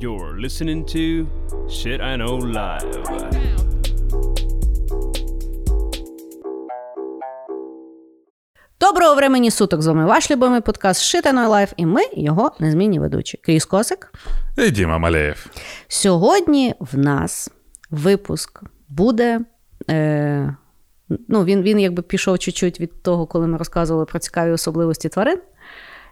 You're listening to Shit I Know Live. Доброго времені суток! З вами ваш любимий подкаст Shit I Know Life і ми його незмінні ведучі. Кріс Косик. І Діма Малеєв. Сьогодні в нас випуск буде. Е, ну, Він він якби пішов чуть-чуть від того, коли ми розказували про цікаві особливості тварин.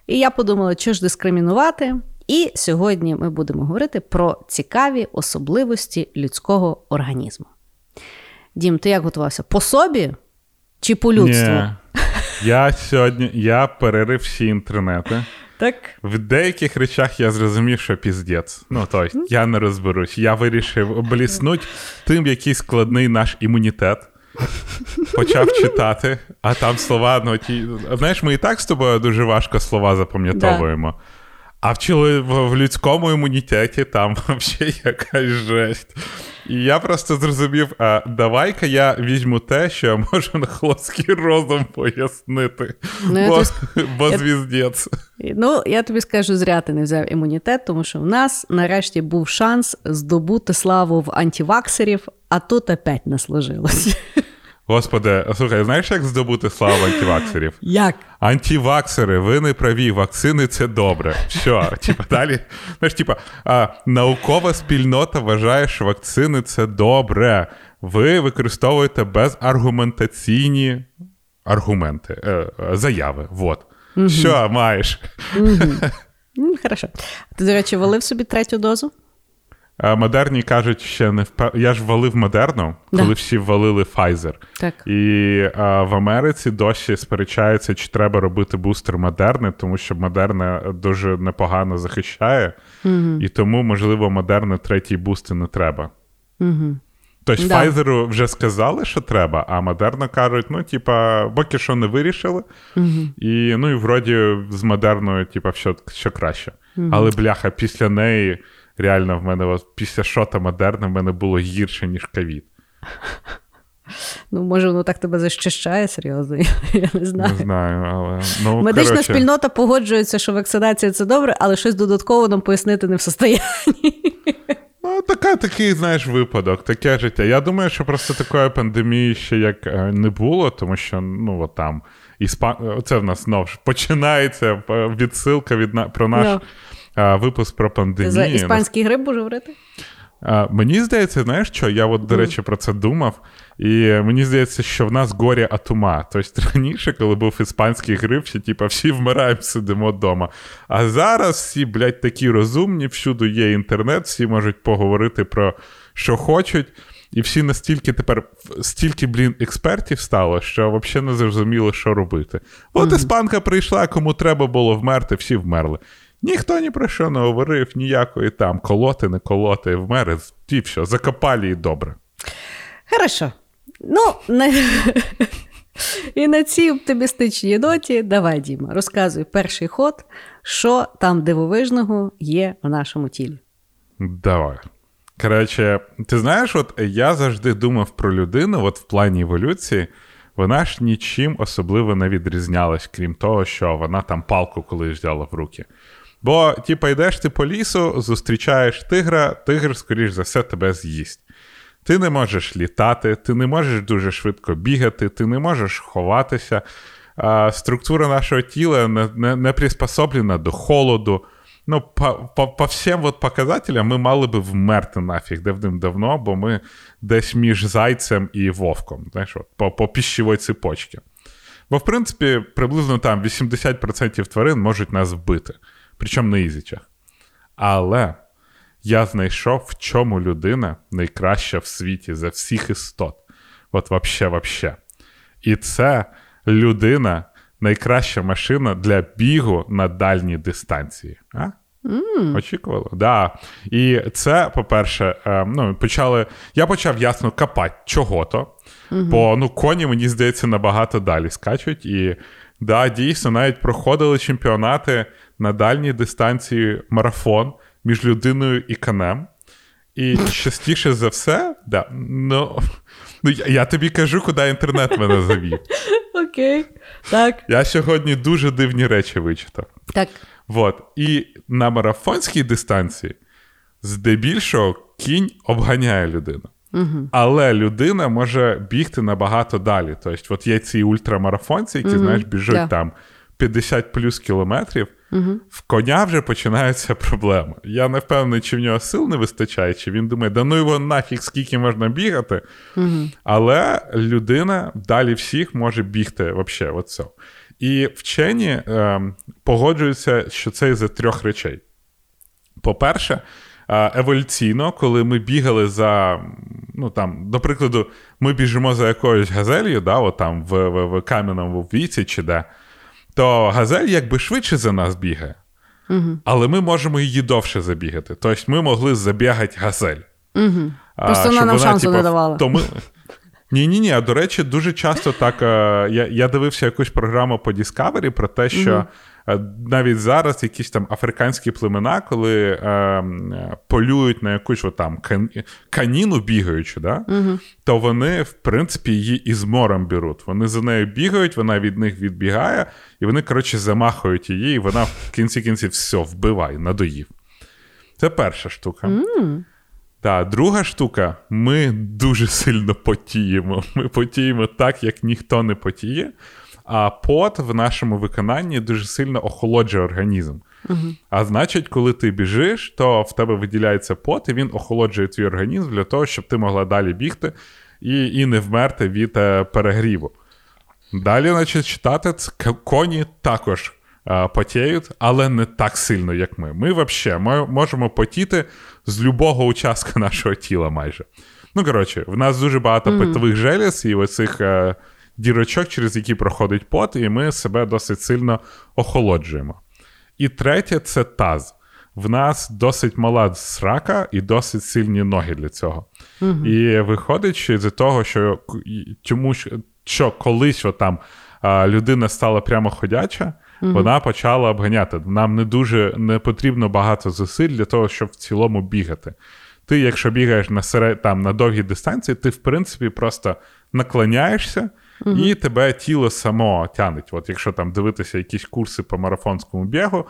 І я подумала, що ж дискримінувати. І сьогодні ми будемо говорити про цікаві особливості людського організму. Дім, ти як готувався? По собі чи по людству? Ні. Я сьогодні я перерив всі інтернети. Так. В деяких речах я зрозумів, що піздець. Ну, тобто, я не розберусь. Я вирішив обліснути тим, який складний наш імунітет. Почав читати, а там слова, ну ті. Знаєш, ми і так з тобою дуже важко слова запам'ятовуємо. Да. А в, в людському імунітеті там взагалі якась жесть. І я просто зрозумів: а давай-ка я візьму те, що я можу на хлопський розум пояснити. Ну, бо тобі... бо я... звіздець. Ну, я тобі скажу, зря ти не взяв імунітет, тому що в нас нарешті був шанс здобути славу в антиваксерів, а тут опять не сложилось. Господи, слухай, знаєш, як здобути славу антиваксерів? Як? Антиваксери, ви не праві, вакцини це добре. Що? Типа далі? Знаєш, типа, а, наукова спільнота вважає, що вакцини це добре. Ви використовуєте безаргументаційні аргументи, е, е, заяви. Вот. Угу. Що маєш? Угу. Хорошо. Ти, до речі, валив собі третю дозу? Модерні кажуть, ще не впев... Я ж валив модерну, коли да. всі валили Pfizer. Так. І а, в Америці досі сперечаються, чи треба робити бустер модерни, тому що модерна дуже непогано захищає, угу. і тому, можливо, модерни третій бустер не треба. Угу. Тобто да. Pfizer вже сказали, що треба, а модерно кажуть, ну, типа, поки що не вирішили. Угу. І ну, і вроді з модерною, типа, що, що краще. Але бляха, після неї реально в мене от, після шота модерна в мене було гірше, ніж ковід. Ну, може, воно так тебе защищає серйозно, я не знаю. Не знаю, але. Ну, Медична коротше... спільнота погоджується, що вакцинація це добре, але щось додатково нам пояснити не в состоянні. Ну, така, такий, знаєш, випадок, таке життя. Я думаю, що просто такої пандемії ще як е, не було, тому що, ну, от там, іспан... це в нас знову починається е, відсилка від на... про наш. No. Ну випуск про пандемію. За іспанський грип будеш говорити? Мені здається, знаєш що? Я, от, до речі, про це думав. І мені здається, що в нас горі от ума. Тобто раніше, коли був іспанський грип, що типу, всі вмираємо, сидимо вдома. А зараз всі, блядь, такі розумні, всюди є інтернет, всі можуть поговорити про що хочуть. І всі настільки тепер стільки, блін, експертів стало, що взагалі не зрозуміло, що робити. От іспанка прийшла, кому треба було вмерти, всі вмерли. Ніхто ні про що не говорив, ніякої там колоти, не колоти, вмери, ті все, закопалі і добре. Хорошо. Ну, на... і на цій оптимістичній ноті давай, Діма, розказуй перший ход, що там дивовижного є в нашому тілі. Давай. Коротше, ти знаєш, от я завжди думав про людину, от в плані еволюції, вона ж нічим особливо не відрізнялась, крім того, що вона там палку колись взяла в руки. Бо, типа, йдеш ти по лісу, зустрічаєш тигра, тигр, скоріш за все, тебе з'їсть. Ти не можеш літати, ти не можеш дуже швидко бігати, ти не можеш ховатися. Структура нашого тіла не не, не приспособлена до холоду. Ну, по по, по всім от показателям ми мали би вмерти нафіг давним-давно, бо ми десь між зайцем і вовком, знаєш, от, по по піщовій цепочці. Бо, в принципі, приблизно там 80% тварин можуть нас вбити причому на ізічах. Але я знайшов, в чому людина найкраща в світі за всіх істот. От вообще, вообще. І це людина найкраща машина для бігу на дальній дистанції. А? Mm. Очікувало, да. І це, по-перше, е, ну, почали. Я почав ясно копати чого-то. Mm-hmm. Бо ну, коні, мені здається, набагато далі скачуть. І да, дійсно, навіть проходили чемпіонати на дальній дистанції марафон між людиною і конем. І частіше за все, да, ну, ну я, я тобі кажу, куди інтернет мене завів. Окей. Так. Я сьогодні дуже дивні речі вичитав. Так. Вот. І на марафонській дистанції здебільшого кінь обганяє людину. Угу. Але людина може бігти набагато далі. Тобто, от є ці ультрамарафонці, які, угу. знаєш, біжуть yeah. там 50 плюс кілометрів, угу. в коня вже починаються проблеми. Я не впевнений, чи в нього сил не вистачає, чи він думає, да ну його нафіг, скільки можна бігати. Але людина далі всіх може бігти взагалі. Оце. І вчені е, погоджуються, що це із трьох речей. По-перше, еволюційно, коли ми бігали за, ну там, до прикладу, ми біжимо за якоюсь газелью, да, от там в в, в кам'яному віці чи де, то газель якби швидше за нас бігає, угу. але ми можемо її довше забігати. Тобто ми могли забігати газель. Угу. Просто вона нам шансу типу, не давала. То ми... Ні, ні, ні. А до речі, дуже часто так. Е, я я дивився якусь програму по Discovery про те, що навіть зараз якісь там африканські племена, коли е, полюють на якусь там каніну бігаючи, да, mm то вони, в принципі, її із морем беруть. Вони за нею бігають, вона від них відбігає, і вони, коротше, замахують її, і вона в кінці кінці все вбиває, надоїв. Це перша штука. Mm. Так, друга штука, ми дуже сильно потіємо. Ми потіємо так, як ніхто не потіє. А пот в нашому виконанні дуже сильно охолоджує організм. uh А значить, коли ти біжиш, то в тебе виділяється пот, і він охолоджує твій організм для того, щоб ти могла далі бігти і і не вмерти від е, перегріву. Далі, значить, читати коні також е, потіють, але не так сильно, як ми. Ми взагалі можемо потіти з любого участка нашого тіла майже. Ну, коротше, в нас дуже багато mm-hmm. питових желез і оцих е, дірочок, через які проходить пот, і ми себе досить сильно охолоджуємо. І третє це таз. В нас досить мала срака і досить сильні ноги для цього. Mm-hmm. І виходить, що з того, що тому що колись там людина стала прямо ходяча, mm вона почала обганяти. Нам не дуже не потрібно багато зусиль для того, щоб в цілому бігати. Ти, якщо бігаєш на серед, там, на довгій дистанції, ти, в принципі, просто наклоняєшся. Mm І тебе тіло само тянеть. От якщо там дивитися якісь курси по марафонському бігу,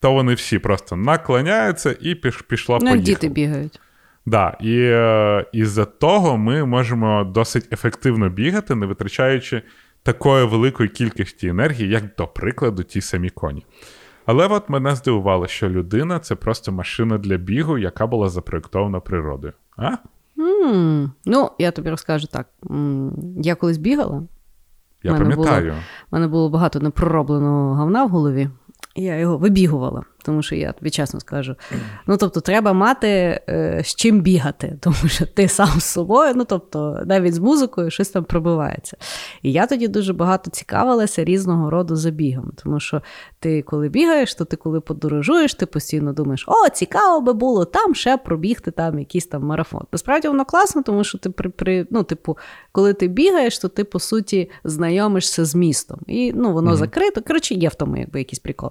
то вони всі просто наклоняються і піш, пішло Ну, діти бігають. Да, І е, із-за того ми можемо досить ефективно бігати, не витрачаючи такої великої кількості енергії, як, до прикладу, ті самі коні. Але от мене здивувало, що людина це просто машина для бігу, яка була запроєктована природою. А? Mm, ну, я тобі розкажу так. Я колись бігала. Я пам'ятаю. У мене було багато непроробленого говна в голові, і я його вибігувала тому що я тобі чесно скажу. Ну, тобто, треба мати е, з чим бігати, тому що ти сам з собою, ну тобто, навіть з музикою щось там пробивається. І я тоді дуже багато цікавилася різного роду забігом, тому що ти, коли бігаєш, то ти коли подорожуєш, ти постійно думаєш, о, цікаво би було там ще пробігти там якийсь там марафон. Насправді воно класно, тому що ти при, при ну, типу, коли ти бігаєш, то ти по суті знайомишся з містом. І ну, воно mm-hmm. закрито. Коротше, є в тому якби якийсь прикол.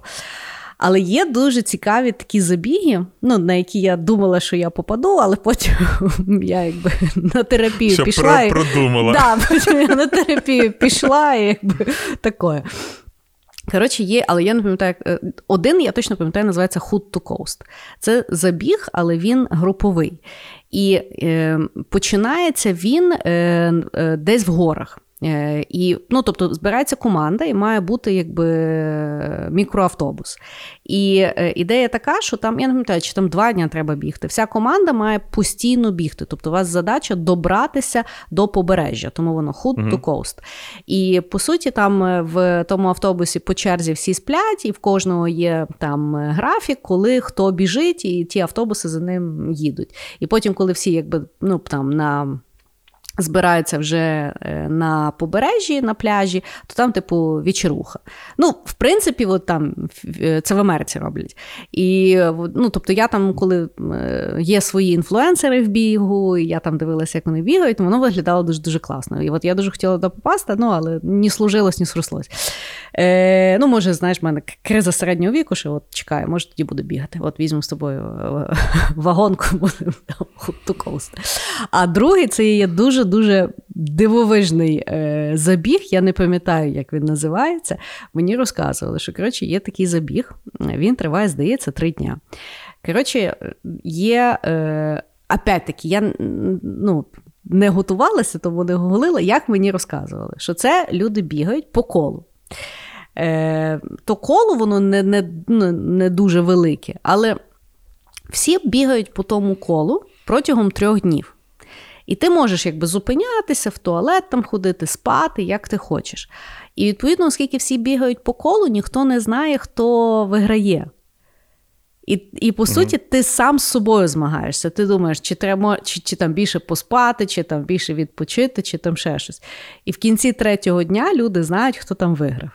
Але є дуже цікаві такі забіги, ну, на які я думала, що я попаду, але потім я якби на терапію що пішла. Про- продумала. Да, потім я на терапію пішла і якби таке. Коротше, є, але я не пам'ятаю, е, один я точно пам'ятаю, називається Hood to Coast. Це забіг, але він груповий. І е, починається він е, е, десь в горах. Е, і, ну, Тобто збирається команда і має бути якби мікроавтобус. І е, ідея така, що там, я не пам'ятаю, чи там два дні треба бігти. Вся команда має постійно бігти. Тобто, у вас задача добратися до побережжя, тому воно hood uh to coast. І по суті, там е, в тому автобусі по черзі всі сплять, і в кожного є там графік, коли хто біжить, і ті автобуси за ним їдуть. І потім, коли всі якби ну там на збираються вже е, на побережжі, на пляжі, то там, типу, вечеруха. Ну, в принципі, от там е, це в Америці роблять. І ну, тобто, я там, коли е, є свої інфлюенсери в бігу, і я там дивилася, як вони бігають, воно виглядало дуже дуже класно. І от я дуже хотіла туди попасти, ну, але ні служилось, ні срослось. Е, Ну, може, знаєш, в мене криза середнього віку, що от чекаю, може, тоді буду бігати. От візьму з тобою вагонку, будемо А другий це є дуже дуже дивовижний е, забіг. Я не пам'ятаю, як він називається. Мені розказували, що коротше, є такий забіг, він триває, здається, три дня. Коротше, є. Е, Опять-таки, я ну, не готувалася, тому не гуглила, як мені розказували, що це люди бігають по колу. Е, То коло воно не, не, ну, не дуже велике, але всі бігають по тому колу протягом трьох днів. І ти можеш якби зупинятися, в туалет там ходити, спати, як ти хочеш. І відповідно, оскільки всі бігають по колу, ніхто не знає, хто виграє. І і по mm-hmm. суті, ти сам з собою змагаєшся. Ти думаєш, чи треба чи, чи там більше поспати, чи там більше відпочити, чи там ще щось. І в кінці третього дня люди знають, хто там виграв.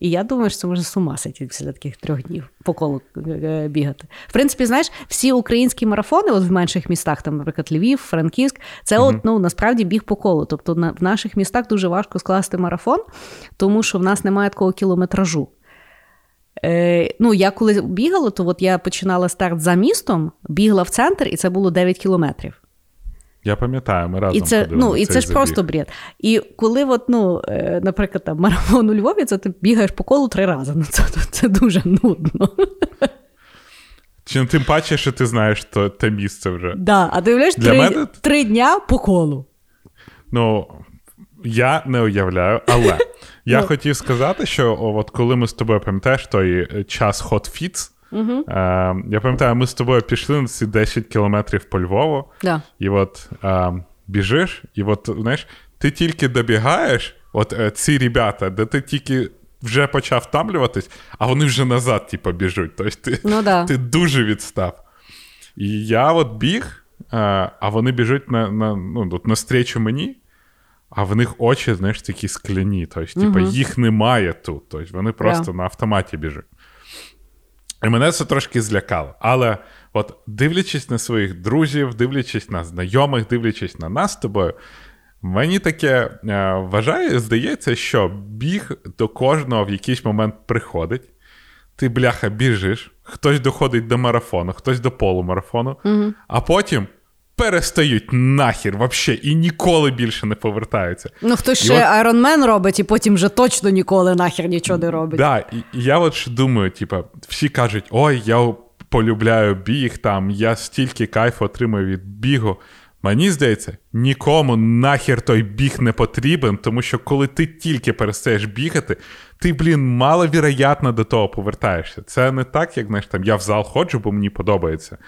І я думаю, що це може з ума сидіти після таких трьох днів по колу е, бігати. В принципі, знаєш, всі українські марафони, от в менших містах, там, наприклад, Львів, Франківськ, це mm-hmm. от, ну, насправді біг по колу. Тобто на, в наших містах дуже важко скласти марафон, тому що в нас немає такого кілометражу. Е, Ну, я коли бігала, то от я починала старт за містом, бігла в центр, і це було 9 кілометрів. Я пам'ятаю, ми разом і це, ходили ну, і це ж просто бред. І коли, от, ну, е, наприклад, там марафон у Львові, це ти бігаєш по колу три рази. Ну, Це це дуже нудно. Чи ну, тим паче, що ти знаєш то, те місце вже. Да, А дивляєш три, мене... три дня по колу. Ну, я не уявляю, але я ну. хотів сказати, що от коли ми з тобою пам'ятаєш той е, час Hot Fits, Угу. Е, Я пам'ятаю, ми з тобою пішли на ці 10 кілометрів по Львову, да. і от е, біжиш, і от знаєш, ти тільки добігаєш, от е, ці ребята, де ти тільки вже почав втамлюватись, а вони вже назад, типу, біжуть. Тобто ти, ну, да. ти дуже відстав. І я от біг, е, а вони біжуть на на, ну, навстрічу мені. А в них очі, знаєш, такі скляні. Тобто, угу. типу, їх немає тут. Тобто, вони просто yeah. на автоматі біжать. І мене це трошки злякало. Але от дивлячись на своїх друзів, дивлячись на знайомих, дивлячись на нас з тобою, мені таке е, вважає, здається, що біг до кожного в якийсь момент приходить. Ти, бляха, біжиш, хтось доходить до марафону, хтось до полумарафону, угу. а потім перестають нахер вообще і ніколи більше не повертаються. Ну, хтось ще Айронмен робить, і потім вже точно ніколи нахер нічого не робить. Да, і, і я от ще думаю, типа, всі кажуть, ой, я полюбляю біг, там, я стільки кайфу отримую від бігу. Мені здається, нікому нахер той біг не потрібен, тому що коли ти тільки перестаєш бігати, ти, блін, маловіроятно до того повертаєшся. Це не так, як знаєш, там я в зал ходжу, бо мені подобається.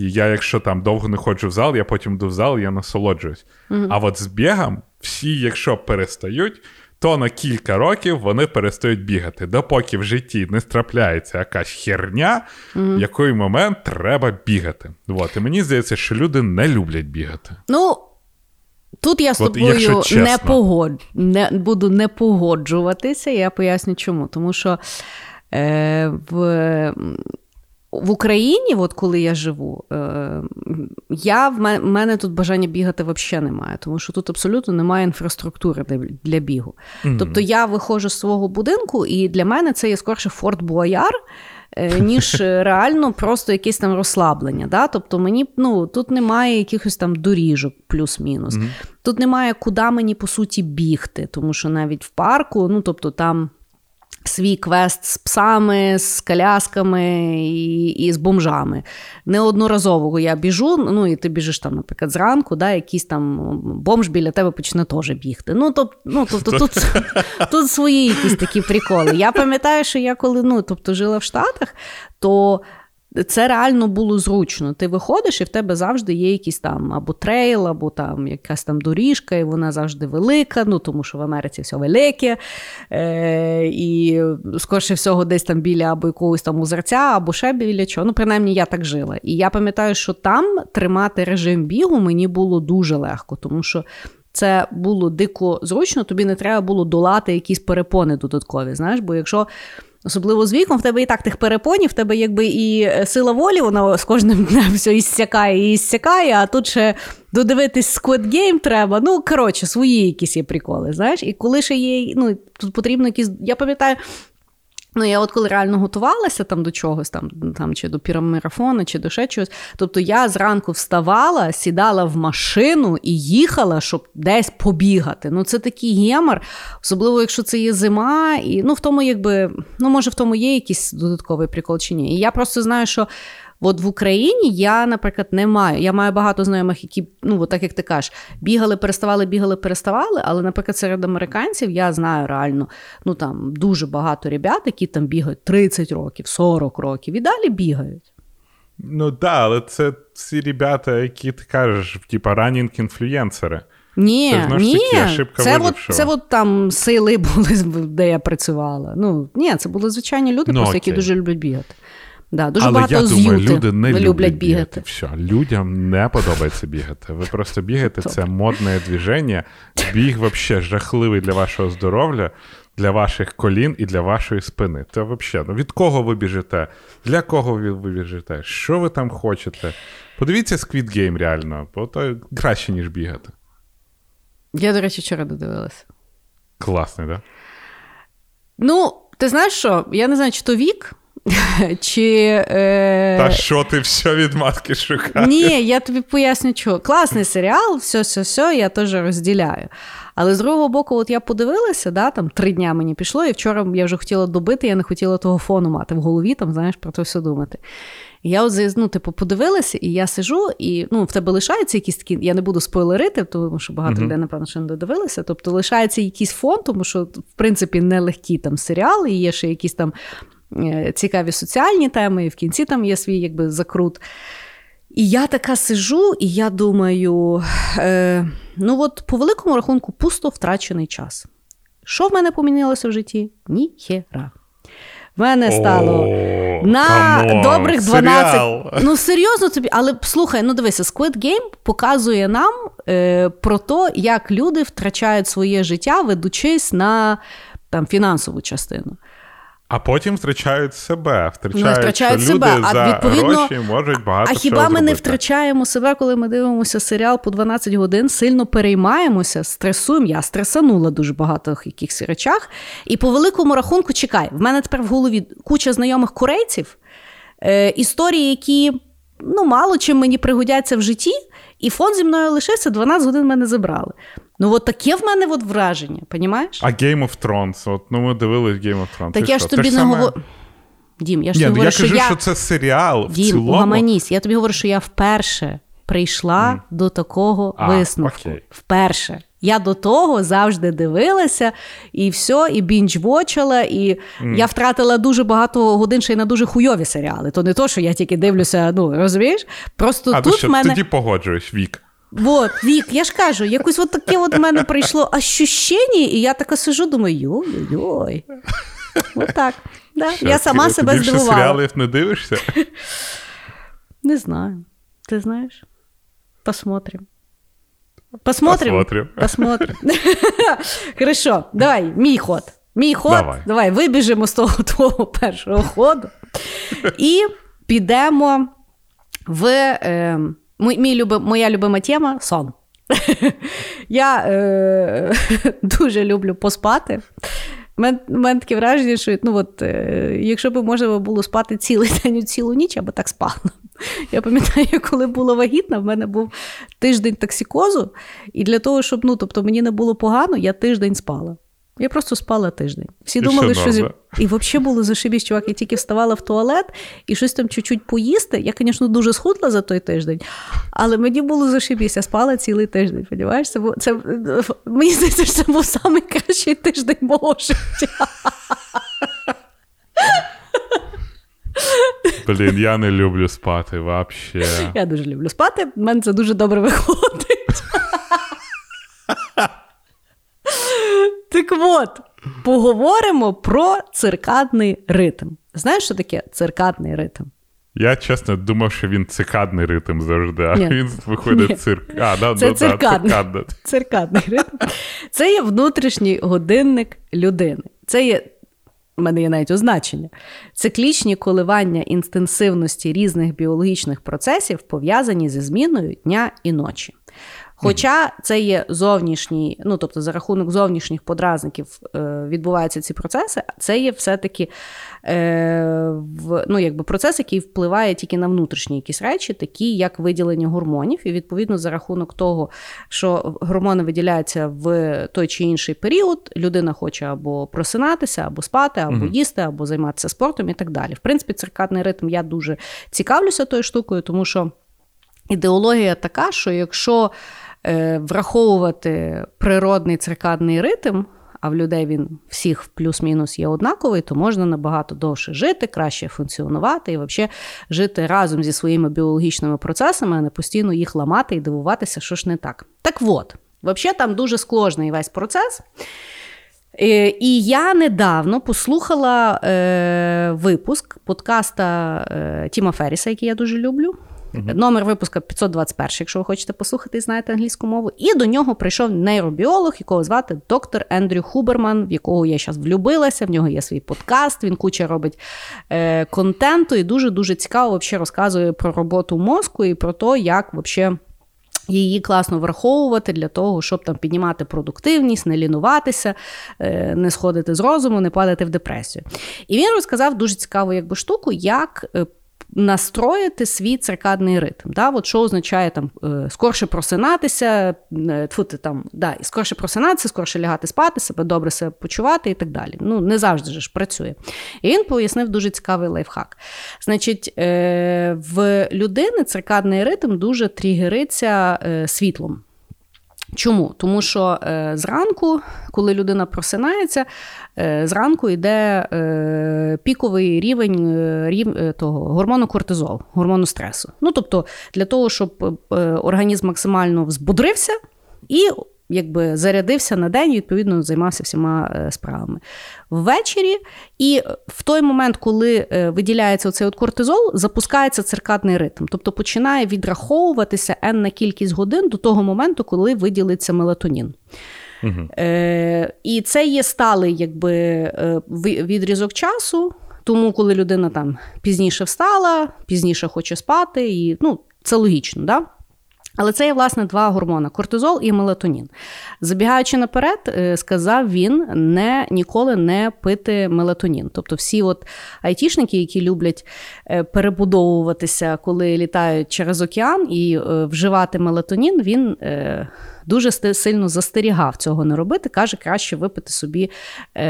І я, якщо там довго не ходжу в зал, я потім йду в зал, я насолоджуюсь. mm А от з бігом, всі, якщо перестають, то на кілька років вони перестають бігати, допоки в житті не страпляється якась херня, mm в який момент треба бігати. От. І мені здається, що люди не люблять бігати. Ну. Тут я з От, тобою не погод... не, буду не погоджуватися, я поясню чому. Тому що е, в в Україні, от коли я живу, е, я, в мене тут бажання бігати взагалі немає, тому що тут абсолютно немає інфраструктури для, для бігу. Mm-hmm. Тобто я виходжу з свого будинку, і для мене це є скорше Форт Буаяр, е, ніж реально просто якесь там розслаблення. Да? Тобто мені ну, тут немає якихось там доріжок, плюс-мінус. Mm-hmm. Тут немає куди мені по суті бігти, тому що навіть в парку, ну тобто там свій квест з псами, з колясками і і з бомжами. Неодноразово я біжу, ну і ти біжиш там, наприклад, зранку, да, якийсь там бомж біля тебе почне теж бігти. Ну, тоб, ну тобто тут тут свої якісь такі приколи. Я пам'ятаю, що я коли ну, тобто, жила в Штатах, то це реально було зручно. Ти виходиш, і в тебе завжди є якийсь там або трейл, або там якась там доріжка, і вона завжди велика, ну тому що в Америці все велике. Е, І скорше всього, десь там біля або якогось там озерця, або ще біля чого. Ну, принаймні, я так жила. І я пам'ятаю, що там тримати режим бігу мені було дуже легко, тому що. Це було дико зручно, тобі не треба було долати якісь перепони додаткові. Знаєш, бо якщо Особливо з віком, в тебе і так тих перепонів, в тебе якби і е, сила волі, вона з кожним днем все іссякає і іссякає, а тут ще додивитись Squid Game треба. Ну, коротше, свої якісь є приколи. знаєш. І коли ще є, ну, тут потрібно якісь. Я пам'ятаю, Ну, я от коли реально готувалася там до чогось, там там чи до пірамарафону, чи до ще чогось. Тобто я зранку вставала, сідала в машину і їхала, щоб десь побігати. Ну, це такий гемор, особливо, якщо це є зима, і ну в тому, якби, ну, може, в тому є якийсь додатковий прикол чи ні. І я просто знаю, що От в Україні я, наприклад, не маю. Я маю багато знайомих, які, ну, от так як ти кажеш, бігали, переставали, бігали, переставали. Але, наприклад, серед американців я знаю реально ну там дуже багато ребят, які там бігають 30 років, 40 років і далі бігають. Ну так, да, але це ці ребята, які ти кажеш, типа ранінг інфлюєнсери. Ні, це, ні, таки, це от, це от там сили були, де я працювала. Ну, Ні, це були звичайні люди, ну, просто, які дуже люблять бігати. Да, Дуже Але багато я думаю, люди не люблять, люблять бігати. бігати. Все, людям не подобається бігати. Ви просто бігаєте, це модне движення. Біг взагалі жахливий для вашого здоров'я, для ваших колін і для вашої спини. Це взагалі, ну від кого ви біжите? Для кого ви біжите? Що ви там хочете? Подивіться Squid Game реально, бо то краще, ніж бігати. Я, до речі, вчора додивилася. Класний, так? Да? Ну, ти знаєш що? Я не знаю, чи то вік. Чи, е... Та що ти все від матки шукаєш? Ні, я тобі поясню, чого. Класний серіал, все, все, все, я теж розділяю. Але з другого боку, от я подивилася, да, там три дня мені пішло, і вчора я вже хотіла добити, я не хотіла того фону мати в голові, там, знаєш, про це все думати. І я от ну, типу, подивилася, і я сижу, і ну, в тебе лишаються якісь такі. Я не буду спойлерити, тому що багато uh-huh. людей, напевно, що не додивилися. Тобто лишається якийсь фон, тому що, в принципі, нелегкі там серіали, і є ще якісь там цікаві соціальні теми, і в кінці там є свій якби закрут. І я така сижу, і я думаю: е, ну от по великому рахунку, пусто втрачений час. Що в мене помінилося в житті? Ніхера. В мене стало О, ну come on, добрих 12. серіал. Ну, серйозно тобі, але слухай, ну дивися, Squid Game показує нам е, про те, як люди втрачають своє життя, ведучись на там, фінансову частину. А потім втрачають себе, втрачають, ну, втрачають що себе, люди а за відповідно, гроші можуть багато А хіба чого ми зробити. не втрачаємо себе, коли ми дивимося серіал по 12 годин, сильно переймаємося, стресуємо. Я стресанула дуже багато в якихось речах. І по великому рахунку, чекай, в мене тепер в голові куча знайомих корейців, е, історії, які ну, мало чим мені пригодяться в житті, і фон зі мною лишився, 12 годин мене забрали. Ну, от таке в мене от враження, понімаєш? А Game of Thrones, от ну ми дивились Game of Thrones. Так я ж тобі не говорю. Дім, я ж Ні, тобі ну, я говорю, кажу, що я... що це серіал в цілому. угаманісь. Я тобі говорю, що я вперше прийшла mm. до такого А, висновку. окей. Вперше. Я до того завжди дивилася, і все, і бінч-вочила, і mm. я втратила дуже багато годин ще й на дуже хуйові серіали. То не то, що я тільки дивлюся, ну розумієш? Просто А тут то що, в мене. тоді погоджуєш, Вік. Вот, Вік, я ж кажу, якось от таке от в мене прийшло ощущення, і я така сижу, думаю, йой-йой. Отак. Да. Що, я сама ти себе більше здивувала. серіалів не дивишся? Не знаю. Ты знаешь? Посмотрим. Посмотрим? Посмотрим. Посмотрим. Хорошо, давай, мій ход. Мій ход. Давай. давай вибіжимо з того твого першого ходу і підемо в е, мій, мій люби, моя любима тема сон. Я е, дуже люблю поспати. У мене, таке враження, що ну, от, е, якщо б можна було спати цілий день, цілу ніч, би так спала. Я пам'ятаю, коли була вагітна, в мене був тиждень токсикозу, і для того, щоб ну, тобто, мені не було погано, я тиждень спала. Я просто спала тиждень. Всі І думали, що зі... і взагалі було зашибісь, чувак. Я тільки вставала в туалет і щось там чуть-чуть поїсти. Я, звісно, дуже схудла за той тиждень, але мені було зашибісь, я спала цілий тиждень. Понімаєш? Це, був- це, мені здається, що це був найкращий тиждень мого життя. Блін, я не люблю спати вообще. Я дуже люблю спати, в мене це дуже добре виходить. Так от, поговоримо про циркадний ритм. Знаєш, що таке циркадний ритм? Я чесно думав, що він цикадний ритм завжди, а Ні. він виходить Ні. цирк. А, да, Це да, циркадний. Да, циркадний. Циркадний ритм. Це є внутрішній годинник людини. Це є. У мене є навіть означення. Циклічні коливання інтенсивності різних біологічних процесів пов'язані зі зміною дня і ночі. Хоча це є зовнішній, ну тобто за рахунок зовнішніх подразників е, відбуваються ці процеси, це є все-таки е, в, ну, якби процес, який впливає тільки на внутрішні якісь речі, такі як виділення гормонів. І відповідно за рахунок того, що гормони виділяються в той чи інший період, людина хоче або просинатися, або спати, або mm їсти, або займатися спортом і так далі. В принципі, циркадний ритм я дуже цікавлюся тою штукою, тому що ідеологія така, що якщо враховувати природний циркадний ритм, а в людей він всіх плюс-мінус є однаковий, то можна набагато довше жити, краще функціонувати і взагалі жити разом зі своїми біологічними процесами, а не постійно їх ламати і дивуватися, що ж не так. Так от, взагалі, там дуже скложний весь процес. Е, і я недавно послухала е, випуск подкаста е, Тіма Ферріса, який я дуже люблю. Uh-huh. Номер випуска 521, якщо ви хочете послухати і знаєте англійську мову. І до нього прийшов нейробіолог, якого звати доктор Ендрю Хуберман, в якого я зараз влюбилася. В нього є свій подкаст. Він куча робить е, контенту і дуже дуже цікаво взагалі розказує про роботу мозку і про те, як взагалі. Її класно враховувати для того, щоб там піднімати продуктивність, не лінуватися, е, не сходити з розуму, не падати в депресію. І він розказав дуже цікаву якби, штуку, як е, настроїти свій циркадний ритм. Да? От Що означає там е, скорше просинатися, е, тьфу, там, да, скорше просинатися, скорше лягати спати, себе добре себе почувати і так далі. Ну, Не завжди ж працює. І він пояснив дуже цікавий лайфхак. Значить, е, в людини циркадний ритм дуже тригериться світлом. Чому? Тому що е, зранку, коли людина просинається, е, зранку йде е, піковий рівень е, рів, е, того гормону кортизол, гормону стресу. Ну тобто, для того, щоб е, організм максимально взбудрився і якби зарядився на день і відповідно займався всіма справами. Ввечері, і в той момент, коли е, виділяється цей от кортизол, запускається циркадний ритм. Тобто починає відраховуватися енна кількість годин до того моменту, коли виділиться мелатонін. Угу. Е, І це є сталий якби, е, відрізок часу. Тому, коли людина там пізніше встала, пізніше хоче спати, і ну, це логічно. Да? Але це є, власне, два гормони кортизол і мелатонін. Забігаючи наперед, е, сказав він не ніколи не пити мелатонін. Тобто, всі от айтішники, які люблять е, перебудовуватися, коли літають через океан і е, вживати мелатонін, він дуже сильно застерігав цього не робити. Каже, краще випити собі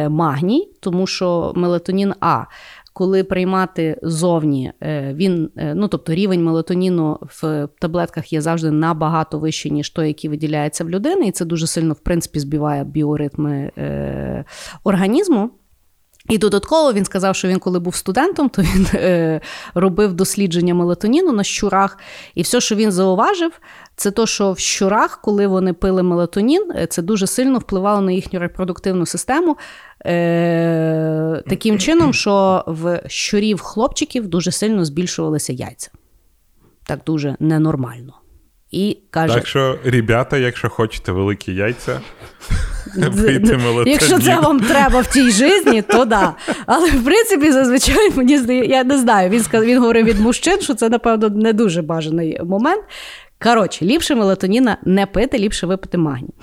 магній, тому що мелатонін А коли приймати зовні, е, він, е, ну тобто рівень мелатоніну в таблетках є завжди набагато вищий, ніж той, який виділяється в людини, і це дуже сильно, в принципі, збиває біоритми е, організму. І додатково він сказав, що він, коли був студентом, то він е, робив дослідження мелатоніну на щурах. І все, що він зауважив, це то, що в щурах, коли вони пили мелатонін, це дуже сильно впливало на їхню репродуктивну систему. Е, Таким чином, що в щурів хлопчиків дуже сильно збільшувалися яйця. Так дуже ненормально. І каже, Так що, ребята, якщо хочете великі яйця, Якщо це вам треба в тій житті, то да. Але в принципі, зазвичай мені здається, я не знаю. Він сказав, він говорив від мужчин, що це, напевно, не дуже бажаний момент. Коротше, ліпше мелатоніна не пити, ліпше випити магній.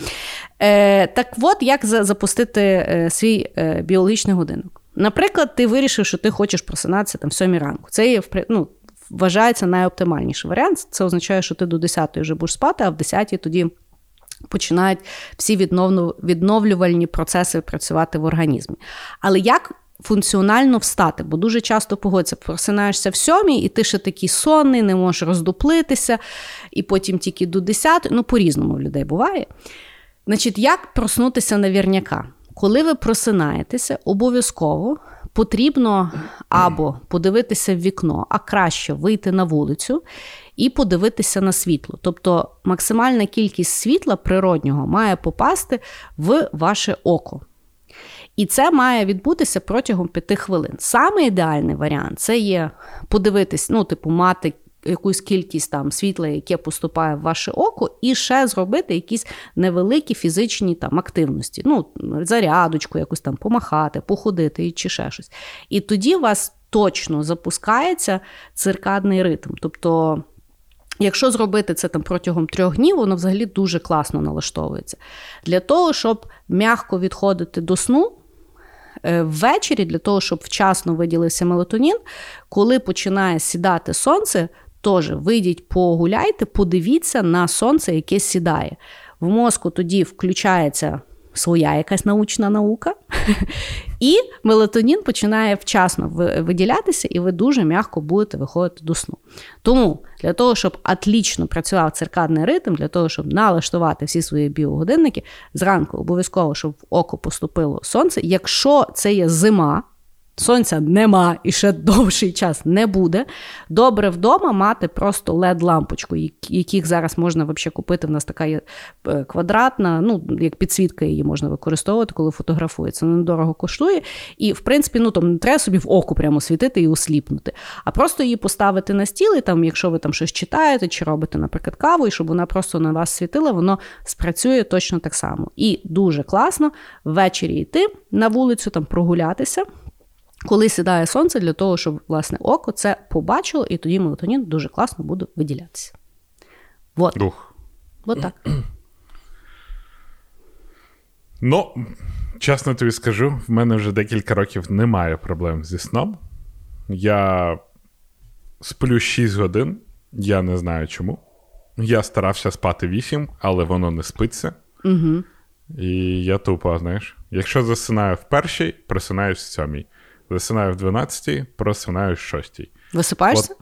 Е, Так от, як запустити е, свій е, біологічний годинок? Наприклад, ти вирішив, що ти хочеш просинатися там в сьомій ранку. Це є ну, вважається найоптимальніший варіант. Це означає, що ти до 10 вже будеш спати, а в 10 тоді. Починають всі відновлювальні процеси працювати в організмі. Але як функціонально встати, бо дуже часто погодься, просинаєшся в сьомій, і ти ще такий сонний, не можеш роздуплитися, і потім тільки до 10, ну, по-різному в людей буває. Значить, як проснутися навірняка? Коли ви просинаєтеся, обов'язково потрібно або подивитися в вікно, а краще вийти на вулицю і подивитися на світло. Тобто максимальна кількість світла природнього має попасти в ваше око. І це має відбутися протягом п'яти хвилин. Саме ідеальний варіант це є подивитись, ну, типу, мати якусь кількість там світла, яке поступає в ваше око, і ще зробити якісь невеликі фізичні там активності. Ну, зарядочку, якусь там помахати, походити чи ще щось. І тоді у вас точно запускається циркадний ритм. Тобто. Якщо зробити це там протягом трьох днів, воно взагалі дуже класно налаштовується. Для того, щоб м'яко відходити до сну, е, ввечері, для того, щоб вчасно виділився мелатонін, коли починає сідати сонце, теж вийдіть, погуляйте, подивіться на сонце, яке сідає. В мозку тоді включається своя якась научна наука, і мелатонін починає вчасно виділятися, і ви дуже м'яко будете виходити до сну. Тому для того, щоб атлічно працював циркадний ритм, для того, щоб налаштувати всі свої біогодинники, зранку обов'язково, щоб в око поступило сонце. Якщо це є зима, Сонця нема і ще довший час не буде. Добре вдома мати просто led лампочку яких зараз можна взагалі купити. В нас така є е, квадратна, ну, як підсвітка її можна використовувати, коли фотографується. Недорого коштує. І, в принципі, ну там не треба собі в око прямо світити і осліпнути, а просто її поставити на стіл, і там, якщо ви там щось читаєте чи робите, наприклад, каву, і щоб вона просто на вас світила, воно спрацює точно так само. І дуже класно ввечері йти на вулицю, там прогулятися коли сідає сонце, для того, щоб власне око це побачило, і тоді мелатонін дуже класно буде виділятися. Вот. Ух. Вот так. Ну, чесно тобі скажу, в мене вже декілька років немає проблем зі сном. Я сплю 6 годин, я не знаю чому. Я старався спати 8, але воно не спиться. Угу. І я тупо, знаєш, якщо засинаю в першій, просинаюсь в сьомій. Засинаю в 12-й, просинаю в 6-й. Висипаєшся?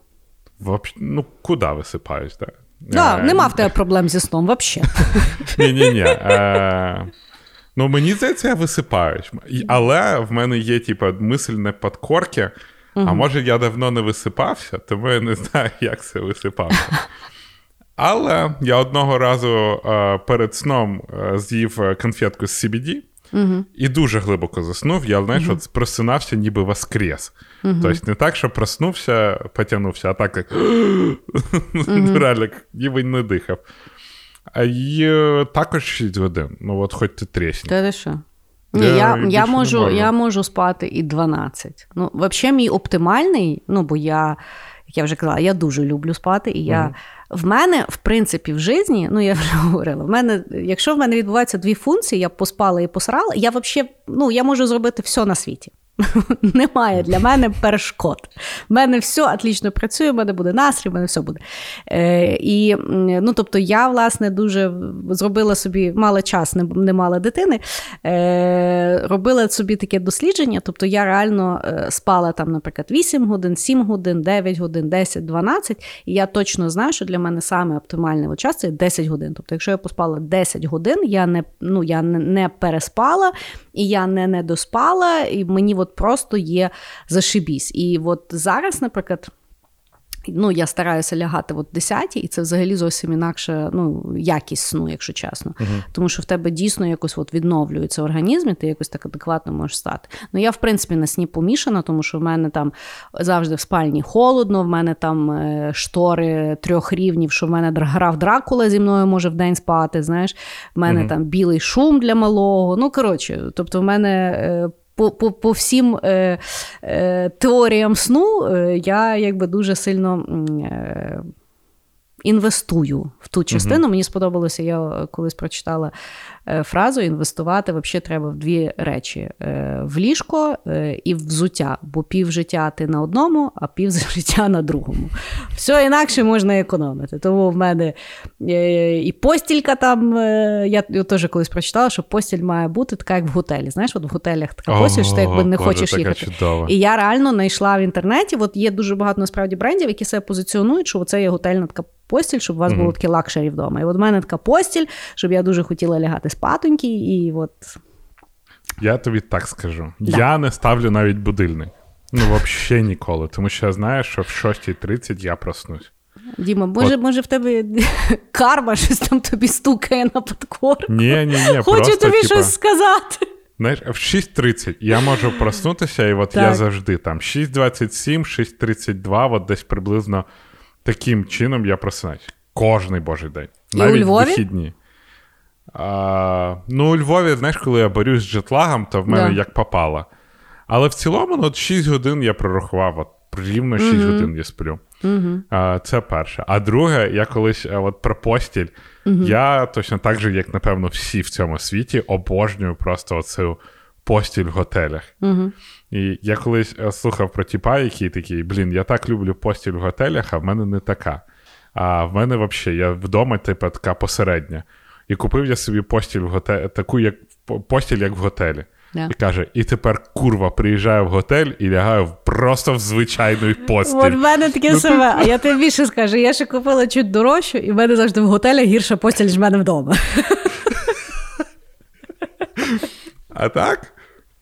От, ну, куди висипаюсь, так? Да, е, нема в тебе проблем зі сном взагалі. Ні-ні-ні. Е, ну, мені здається, я висипаюсь. Але в мене є, типу, мисль не подкорки, а може я давно не висипався, тому я не знаю, як це висипався. Але я одного разу е, перед сном з'їв конфетку з CBD. Угу. І дуже глибоко заснув. Я знаєш, угу. от просинався, ніби воскрес. Угу. Тобто не так, що проснувся, потягнувся, а так як реально, ніби не дихав. А і е, також 6 годин. Ну, от хоч ти тресні. Та що? Ні, я я, я, можу я можу спати і 12. Ну, Взагалі, мій оптимальний, ну, бо я, я вже казала, я дуже люблю спати, і я. В мене, в принципі, в житті, ну я вже говорила, в мене, якщо в мене відбуваються дві функції, я поспала і посрала, я взагалі ну, я можу зробити все на світі. Немає для мене перешкод. У мене все отлично працює, в мене буде настрій, в мене все буде. Е, І ну, тобто я, власне, дуже зробила собі мала час, не, не мала дитини. Е, Робила собі таке дослідження. Тобто я реально е, спала там, наприклад, 8 годин, 7 годин, 9 годин, 10, 12. І я точно знаю, що для мене саме оптимальний час це 10 годин. Тобто, якщо я поспала 10 годин, я не ну, я не, не переспала і я не недоспала, і мені от просто є зашибісь. І от зараз, наприклад. Ну, я стараюся лягати от 10 і це взагалі зовсім інакше ну, якість сну, якщо чесно. Uh-huh. Тому що в тебе дійсно якось от відновлюється організм, і ти якось так адекватно можеш стати. Ну, я, в принципі, на сні помішана, тому що в мене там завжди в спальні холодно, в мене там е, штори трьох рівнів, що в мене грав Дракула зі мною може в день спати. Знаєш, в мене uh-huh. там білий шум для малого. Ну, коротше, тобто, в мене. По по, по всім е, е, теоріям сну е, я якби дуже сильно. Е, Інвестую в ту частину. Uh-huh. Мені сподобалося, я колись прочитала фразу інвестувати взагалі треба в дві речі: е, в ліжко е, і в взуття, бо пів життя ти на одному, а пів життя на другому. Все інакше можна економити. Тому в мене і постілька там, я теж колись прочитала, що постіль має бути така, як в готелі. Знаєш, от в готелях така постіль, що ти якби не Боже, хочеш їхати. Чудова. І я реально знайшла в інтернеті. От є дуже багато насправді брендів, які себе позиціонують, що це є готельна така постіль, щоб у вас mm-hmm. було таке luxury вдома. І от в мене така постіль, щоб я дуже хотіла лягати спатоньки, і от. Я тобі так скажу. Да. Я не ставлю навіть будильник. Ну, взагалі ніколи. Тому що я знаю, що в 6.30 я проснусь. Діма, може, От... може, в тебе карма щось там тобі стукає на подкор? Ні, ні, ні. Хочу просто, тобі типа, щось сказати. Знаєш, в 6.30 я можу проснутися, і от так. я завжди там 6.27, 6.32, от десь приблизно таким чином я просинаюсь. Кожний божий день. І Навіть у Львові? вихідні. А, Ну, у Львові, знаєш, коли я борюсь з джетлагом, то в мене да. як попало. Але в цілому, ну, от 6 годин я прорахував от рівно 6 Мгм. годин я сплю. Угу. А, це перше. А друге, я колись е, от про постіль. Я точно так же, як напевно, всі в цьому світі обожнюю просто оцю постіль в готелях. І я колись е, слухав про тіпа, який такий, блін, я так люблю постіль в готелях, а в мене не така. А в мене взагалі, я вдома, типу, така посередня. І купив я собі постіль в готелі, таку, як по- постіль, як в готелі. Да. І каже: і тепер курва приїжджаю в готель і лягаю просто в звичайну постіль. От в мене таке Ну, саме. А я тобі більше скажу, я ще купила чуть дорожчу, і в мене завжди в готелях гірша постіль, ніж в мене вдома. А так,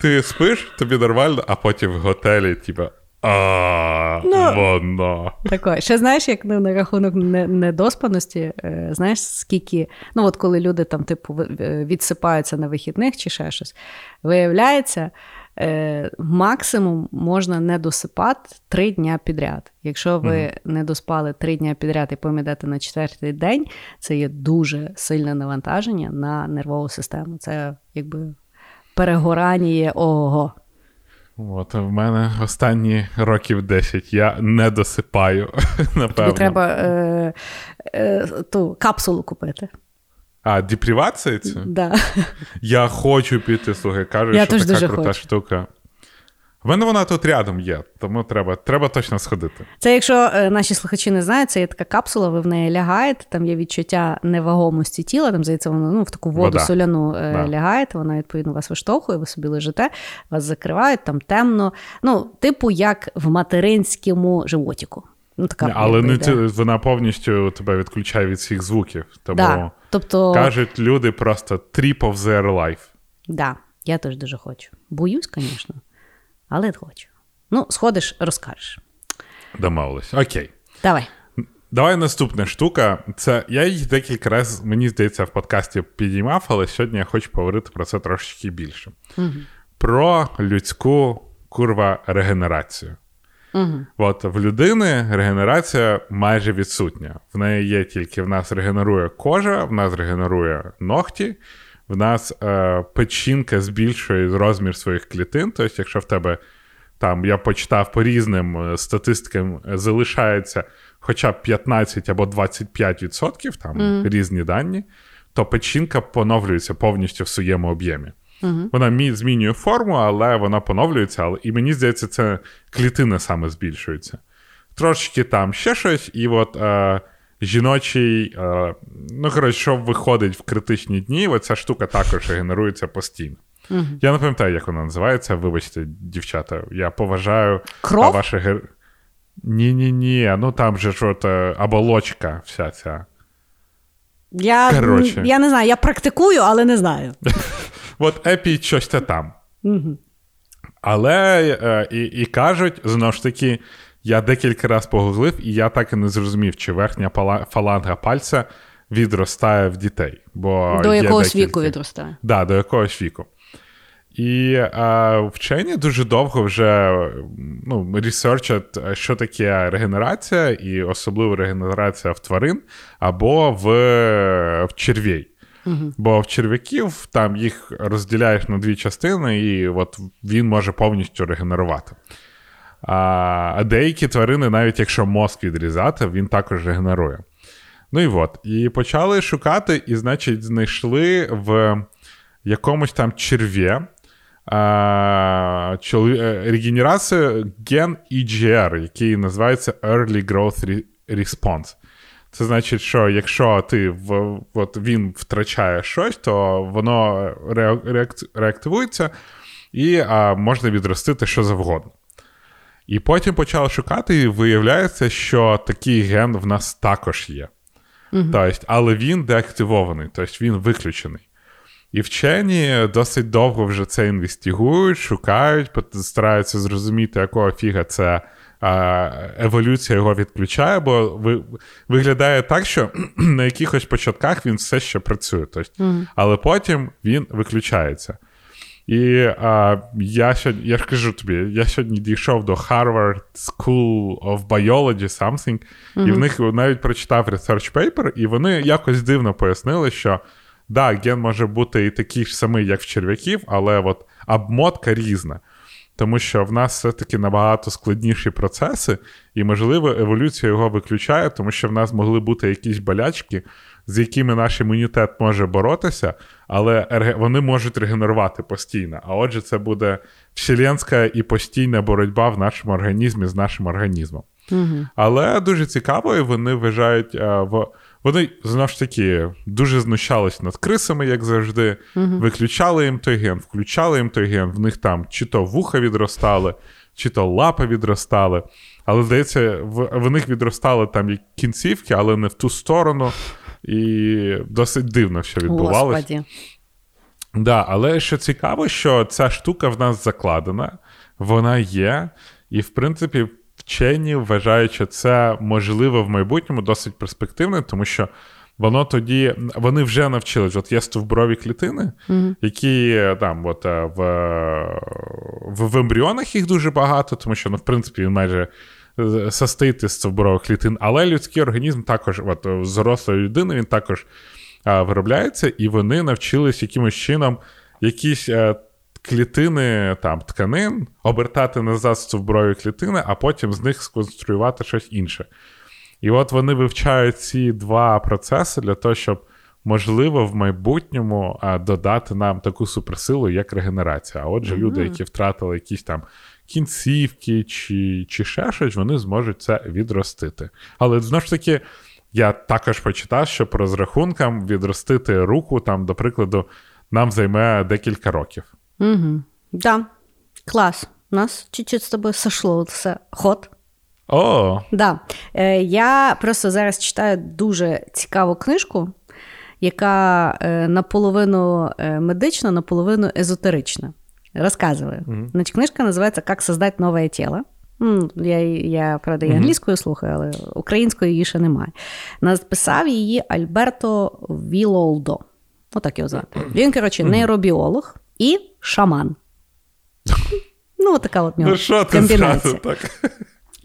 ти спиш, тобі нормально, а потім в готелі, типа, а Ну, воно. Тако. Ще знаєш, як ну, на рахунок недоспаності, е, знаєш, скільки, ну от коли люди там, типу, е, відсипаються на вихідних чи ще щось, виявляється, е, максимум можна не досипати три дня підряд. Якщо ви не доспали три дня підряд і потім йдете на четвертий день, це є дуже сильне навантаження на нервову систему. Це якби перегорання є ого. От в мене останні років 10 я не досипаю, напевно. Тобі треба е, е, ту капсулу купити. А, депривація це? Да. Я хочу піти, слухай, кажуть, що така дуже крута хочу. штука. В мене вона тут рядом є, тому треба, треба точно сходити. Це якщо е, наші слухачі не знають, це є така капсула, ви в неї лягаєте, там є відчуття невагомості тіла, там здається, воно ну, в таку воду Вода. соляну е, Да. лягаєте, вона відповідно вас виштовхує, ви собі лежите, вас закривають, там темно. Ну, типу, як в материнському животіку. Ну, така Але не ти, вона повністю тебе відключає від всіх звуків. Тому Да. Тобто, кажуть люди просто trip of their life. да, я теж дуже хочу. Боюсь, звісно, але хочу. Ну, сходиш, розкажеш. Домовились. Окей. Давай. Давай наступна штука. Це я її декілька разів, мені здається, в подкасті підіймав, але сьогодні я хочу поговорити про це трошечки більше. Про людську курва регенерацію. Угу. От в людини регенерація майже відсутня. В неї є тільки в нас регенерує кожа, в нас регенерує ногті, в нас е, печінка збільшує розмір своїх клітин. Тобто, якщо в тебе там я почитав по різним е, статистикам, е, залишається хоча б 15 або 25%, там різні дані, то печінка поновлюється повністю в своєму об'ємі. Вона мі- змінює форму, але вона поновлюється. Але, і мені здається, це клітини саме збільшуються. Трошечки там ще щось, і от е, жіночий, е, ну коротше, що виходить в критичні дні, оця штука також генерується постійно. Я не пам'ятаю, як вона називається. Вибачте, дівчата. Я поважаю Кров? а, ваше гер... Ні-ні, ні, ну там же ж от е, оболочка вся ця. Я, Коротше. я не знаю, я практикую, але не знаю. От епі щось та там. Але е, і, і кажуть, знову ж таки, я декілька разів погуглив, і я так і не зрозумів, чи верхня фаланга пальця відростає в дітей. Бо До якогось декілька. віку відростає. Да, до якогось віку. І е, вчені дуже довго вже ну, ресерчать, що таке регенерація, і особливо регенерація в тварин або в, в червей. Бо в черв'яків там їх розділяєш на дві частини, і от він може повністю регенерувати. А, деякі тварини, навіть якщо мозк відрізати, він також регенерує. Ну і от. І почали шукати, і, значить, знайшли в якомусь там черв'є а, е, регенерацію ген EGR, який називається Early Growth Response. Це значить, що якщо ти в, от він втрачає щось, то воно реак- реак- реактивується і а, можна відростити що завгодно. І потім почали шукати, і виявляється, що такий ген в нас також є. Тобто, але він деактивований, тобто він виключений. І вчені досить довго вже це інвестигують, шукають, стараються зрозуміти, якого фіга це еволюція його відключає, бо ви, виглядає так, що на якихось початках він все ще працює. Тобто, Але потім він виключається. І а, я сьогодні, я ж кажу тобі, я сьогодні дійшов до Harvard School of Biology something, і в них навіть прочитав research paper, і вони якось дивно пояснили, що да, ген може бути і такий ж самий, як в черв'яків, але от обмотка різна. тому що в нас все-таки набагато складніші процеси, і, можливо, еволюція його виключає, тому що в нас могли бути якісь болячки, з якими наш імунітет може боротися, але вони можуть регенерувати постійно. А отже, це буде вселенська і постійна боротьба в нашому організмі з нашим організмом. Угу. Але дуже цікаво, і вони вважають е, в. Вони знову ж таки дуже знущались над крисами, як завжди. Угу. Виключали їм той ген, включали їм той ген, в них там чи то вуха відростали, чи то лапи відростали. Але здається, в, в них відростали там кінцівки, але не в ту сторону. І досить дивно, що відбувалося. Да, але що цікаво, що ця штука в нас закладена, вона є, і, в принципі, вчені вважають, що це можливо в майбутньому досить перспективне, тому що воно тоді вони вже навчились. От є стовбурові клітини, mm-hmm. які там от е, в, в в, ембріонах їх дуже багато, тому що ну, в принципі майже е, состоїть із стовбурових клітин, але людський організм також, от з дорослої людини, він також а, виробляється, і вони навчились якимось чином якісь. Е, клітини там тканин, обертати назад стовбурові клітини, а потім з них сконструювати щось інше. І от вони вивчають ці два процеси для того, щоб, можливо, в майбутньому додати нам таку суперсилу, як регенерація. А отже, mm-hmm. люди, які втратили якісь там кінцівки чи чи ще щось, вони зможуть це відростити. Але знову ж таки. Я також почитав, що по розрахункам відростити руку, там, до прикладу, нам займе декілька років. Угу. Да, клас. У нас чуть-чуть з тобою сошло все. Ход. О! Да. Е, Я просто зараз читаю дуже цікаву книжку, яка е, наполовину е, медична, наполовину езотерична. Розказую. Mm-hmm. Значить, Книжка називається «Как создати нове тело». Я, я правда, і англійською слухаю, але української її ще немає. Написав її Альберто Вілолдо. Отак його звати. Він, коротше, нейробіолог і шаман. Ну, така от нього ну, комбінація. Так?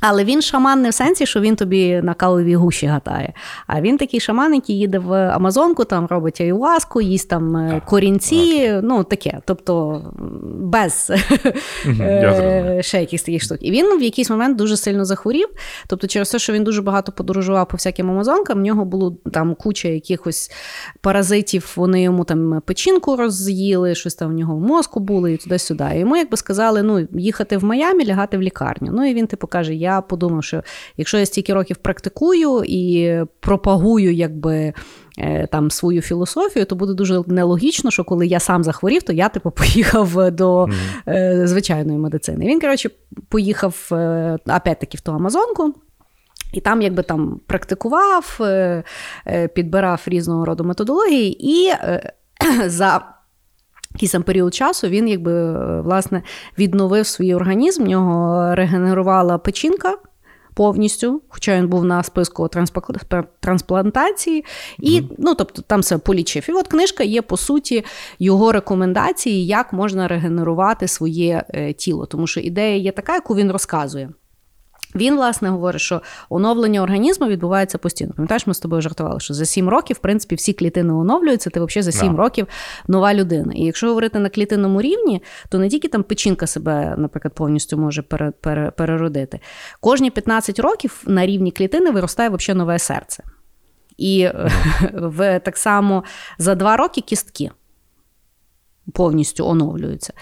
Але він шаман не в сенсі, що він тобі на кавовій гуші гатає. А він такий шаман, який їде в Амазонку, там робить аюваску, їсть там е, корінці, ну таке. Тобто без е, ще якихось таких штук. І він в якийсь момент дуже сильно захворів. Тобто, через те, що він дуже багато подорожував по всяким Амазонкам, в нього було там куча якихось паразитів, вони йому там печінку роз'їли, щось там в нього в мозку було і туди-сюди. І йому якби сказали, ну, їхати в Майамі, лягати в лікарню. Ну і він типу каже: Я я подумав, що якщо я стільки років практикую і пропагую, якби. Е, там свою філософію, то буде дуже нелогічно, що коли я сам захворів, то я типу поїхав до mm. звичайної медицини. Він, коротше, поїхав е, опять-таки в ту Амазонку. І там, якби там практикував, підбирав різного роду методології, і за якийсь там період часу він якби власне відновив свій організм, в нього регенерувала печінка. Повністю, хоча він був на списку трансплантації, і mm-hmm. ну, тобто там все полічив. І от книжка є по суті його рекомендації, як можна регенерувати своє е, тіло. Тому що ідея є така, яку він розказує. Він, власне, говорить, що оновлення організму відбувається постійно. Пам'ятаєш, ми з тобою жартували, що за 7 років, в принципі, всі клітини оновлюються, ти взагалі за 7 yeah. років нова людина. І якщо говорити на клітинному рівні, то не тільки там печінка себе, наприклад, повністю може пере, пере, переродити. Кожні 15 років на рівні клітини виростає взагалі нове серце. І в так само за 2 роки кістки повністю оновлюються.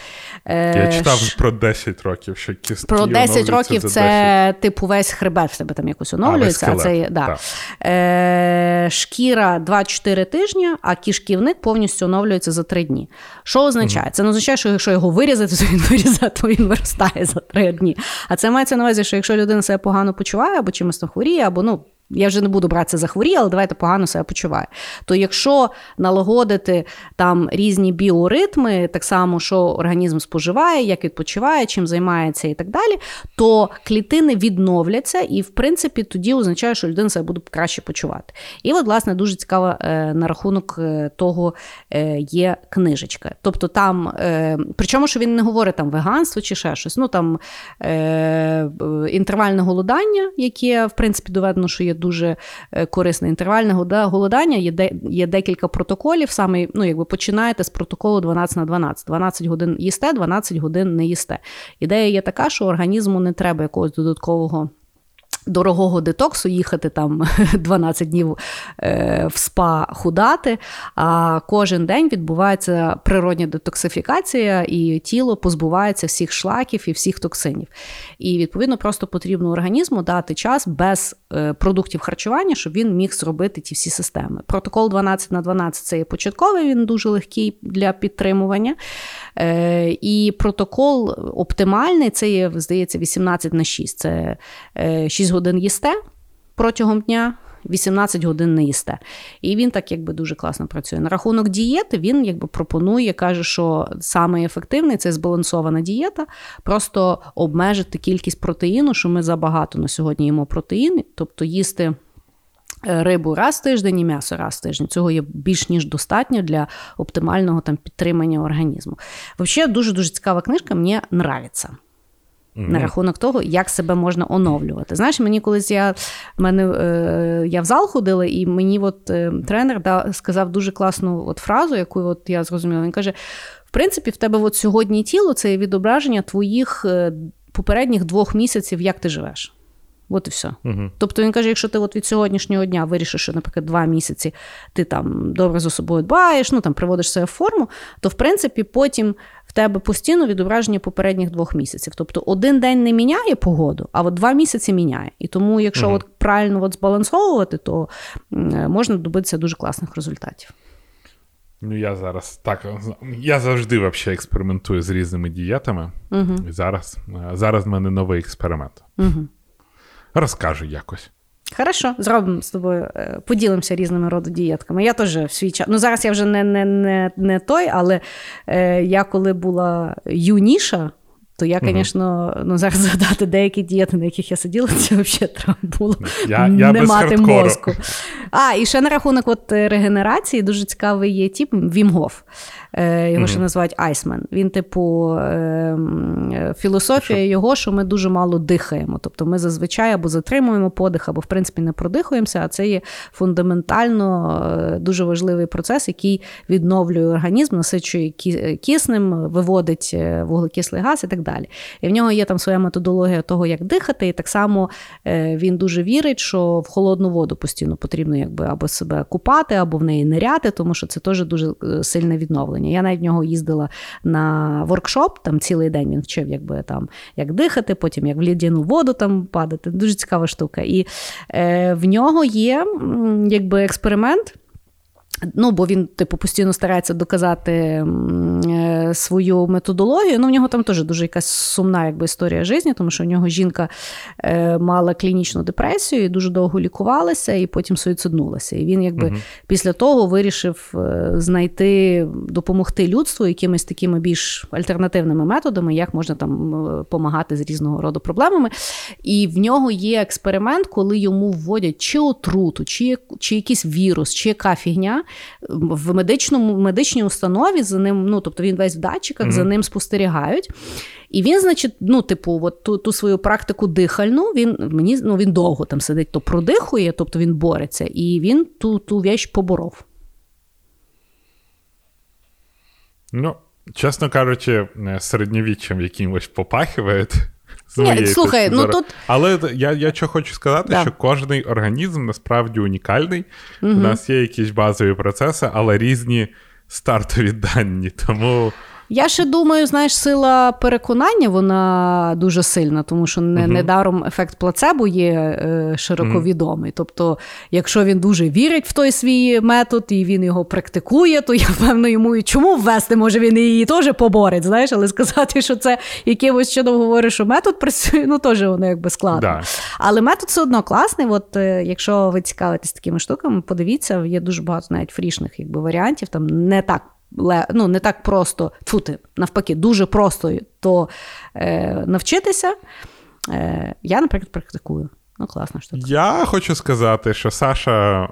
Е, Я читав про 10 років, що кістки Про 10 років це 10. типу весь хребет в тебе там якось оновлюється. А, а це, да. Е, Шкіра 2-4 тижні, а кишківник повністю оновлюється за 3 дні. Що означає? Це не означає, що якщо його вирізати, то він вирізає, то він виростає за 3 дні. А це мається на увазі, що якщо людина себе погано почуває, або чимось там хворіє, або ну я вже не буду братися за хворі, але давайте погано себе почуває. То якщо налагодити там різні біоритми, так само, що організм споживає, як відпочиває, чим займається і так далі, то клітини відновляться, і, в принципі, тоді означає, що людина себе буде краще почувати. І, от, власне, дуже цікаво е, на рахунок е, того е, є книжечка. Тобто там, причому, що він не говорить там веганство чи ще щось, ну там інтервальне голодання, яке, в принципі, доведено, що є дуже е, корисне. Інтервальне голодання є де, є декілька протоколів. Саме ну, якби починаєте з протоколу 12 на 12. 12 годин їсте, 12 годин не їсте. Ідея є така, що організму не треба якогось додаткового дорогого детоксу їхати там 12 днів е, в спа худати. А кожен день відбувається природня детоксифікація, і тіло позбувається всіх шлаків і всіх токсинів. І відповідно просто потрібно організму дати час без е, продуктів харчування, щоб він міг зробити ті всі системи. Протокол 12 на 12 це є початковий, він дуже легкий для підтримування. Е, і протокол оптимальний це є, здається, 18 на 6. Це 6 годин їсте протягом дня. 18 годин не їсте. І він так якби дуже класно працює. На рахунок дієти він якби пропонує, каже, що саме ефективний це збалансована дієта, просто обмежити кількість протеїну, що ми забагато на сьогодні їмо протеїни, тобто їсти. Е, рибу раз в тиждень і м'ясо раз в тиждень. Цього є більш ніж достатньо для оптимального там підтримання організму. Взагалі, дуже дуже цікава книжка, мені нравиться mm-hmm. на рахунок того, як себе можна оновлювати. Знаєш, мені колись я мене е, я в зал ходила, і мені от е, тренер да, сказав дуже класну от фразу, яку от я зрозуміла. Він каже: в принципі, в тебе от сьогодні тіло це відображення твоїх е, попередніх двох місяців, як ти живеш. От і все. Угу. Тобто він каже: якщо ти от від сьогоднішнього дня вирішиш, що, наприклад, два місяці ти там добре за собою дбаєш, ну там приводиш себе в форму, то в принципі потім тебе постійно відображення попередніх двох місяців. Тобто один день не міняє погоду, а от два місяці міняє. І тому, якщо угу. от правильно от збалансовувати, то можна добитися дуже класних результатів. Ну, я зараз так. Я завжди взагалі експериментую з різними дієтами. Угу. І зараз зараз в мене новий експеримент. Угу. Розкажу якось. Хорошо, зробимо з тобою, е, поділимося різними роду дієтками. Я теж в свій час. Ну, зараз я вже не не, не, не той, але е, я коли була юніша, то я, звісно, угу. ну, зараз згадати деякі дієти, на яких я сиділа, це взагалі треба було я, не я мати мозку. А, і ще на рахунок от е, регенерації дуже цікавий є тип Вімгоф. Е, його mm-hmm. ще називають Айсмен. Він, типу, е, філософія його, що ми дуже мало дихаємо. Тобто ми зазвичай або затримуємо подих, або в принципі не продихуємося. А це є фундаментально е, дуже важливий процес, який відновлює організм, насичує киснем, виводить вуглекислий газ і так далі. І в нього є там своя методологія того, як дихати, і так само він дуже вірить, що в холодну воду постійно потрібно якби або себе купати, або в неї ниряти, тому що це теж дуже сильне відновлення відновлення. Я навіть в нього їздила на воркшоп, там цілий день він вчив, якби там як дихати, потім як в лідяну воду там падати. Дуже цікава штука. І е, в нього є якби експеримент. Ну, бо він, типу, постійно старається доказати е, свою методологію. Ну, в нього там теж дуже якась сумна якби, історія житті, тому що в нього жінка е, мала клінічну депресію і дуже довго лікувалася, і потім суїциднулася. І він, якби, угу. після того вирішив е, знайти, допомогти людству якимись такими більш альтернативними методами, як можна там допомагати з різного роду проблемами. І в нього є експеримент, коли йому вводять чи отруту, чи, чи якийсь вірус, чи яка фігня в медичному медичній установі за ним, ну тобто він весь в датчиках, mm-hmm. за ним спостерігають. І він, значить, ну, типу, от ту ту свою практику дихальну, він мені ну, він довго там сидить, то продихує, тобто він бореться, і він ту ту вещь поборов. Ну, чесно кажучи, середньовіччям якимось попахиває. Ні, слухай, ну тут... Але я я що хочу сказати, да. що кожний організм насправді унікальний. Угу. У нас є якісь базові процеси, але різні стартові дані. Тому я ще думаю, знаєш, сила переконання вона дуже сильна, тому що не, uh-huh. недаром ефект плацебо є е, широко відомий. Uh-huh. Тобто, якщо він дуже вірить в той свій метод і він його практикує, то я певно йому і чому ввести, може він її теж поборить, знаєш, але сказати, що це якимось чином говорить, що метод працює, ну теж воно якби складно. Да. Але метод все одно класний. От е, якщо ви цікавитесь такими штуками, подивіться, є дуже багато навіть фрішних якби варіантів, там не так ну, не так просто фути, навпаки, дуже просто то е, навчитися. Е, Я, наприклад, практикую. Ну, класна штука. Я хочу сказати, що Саша,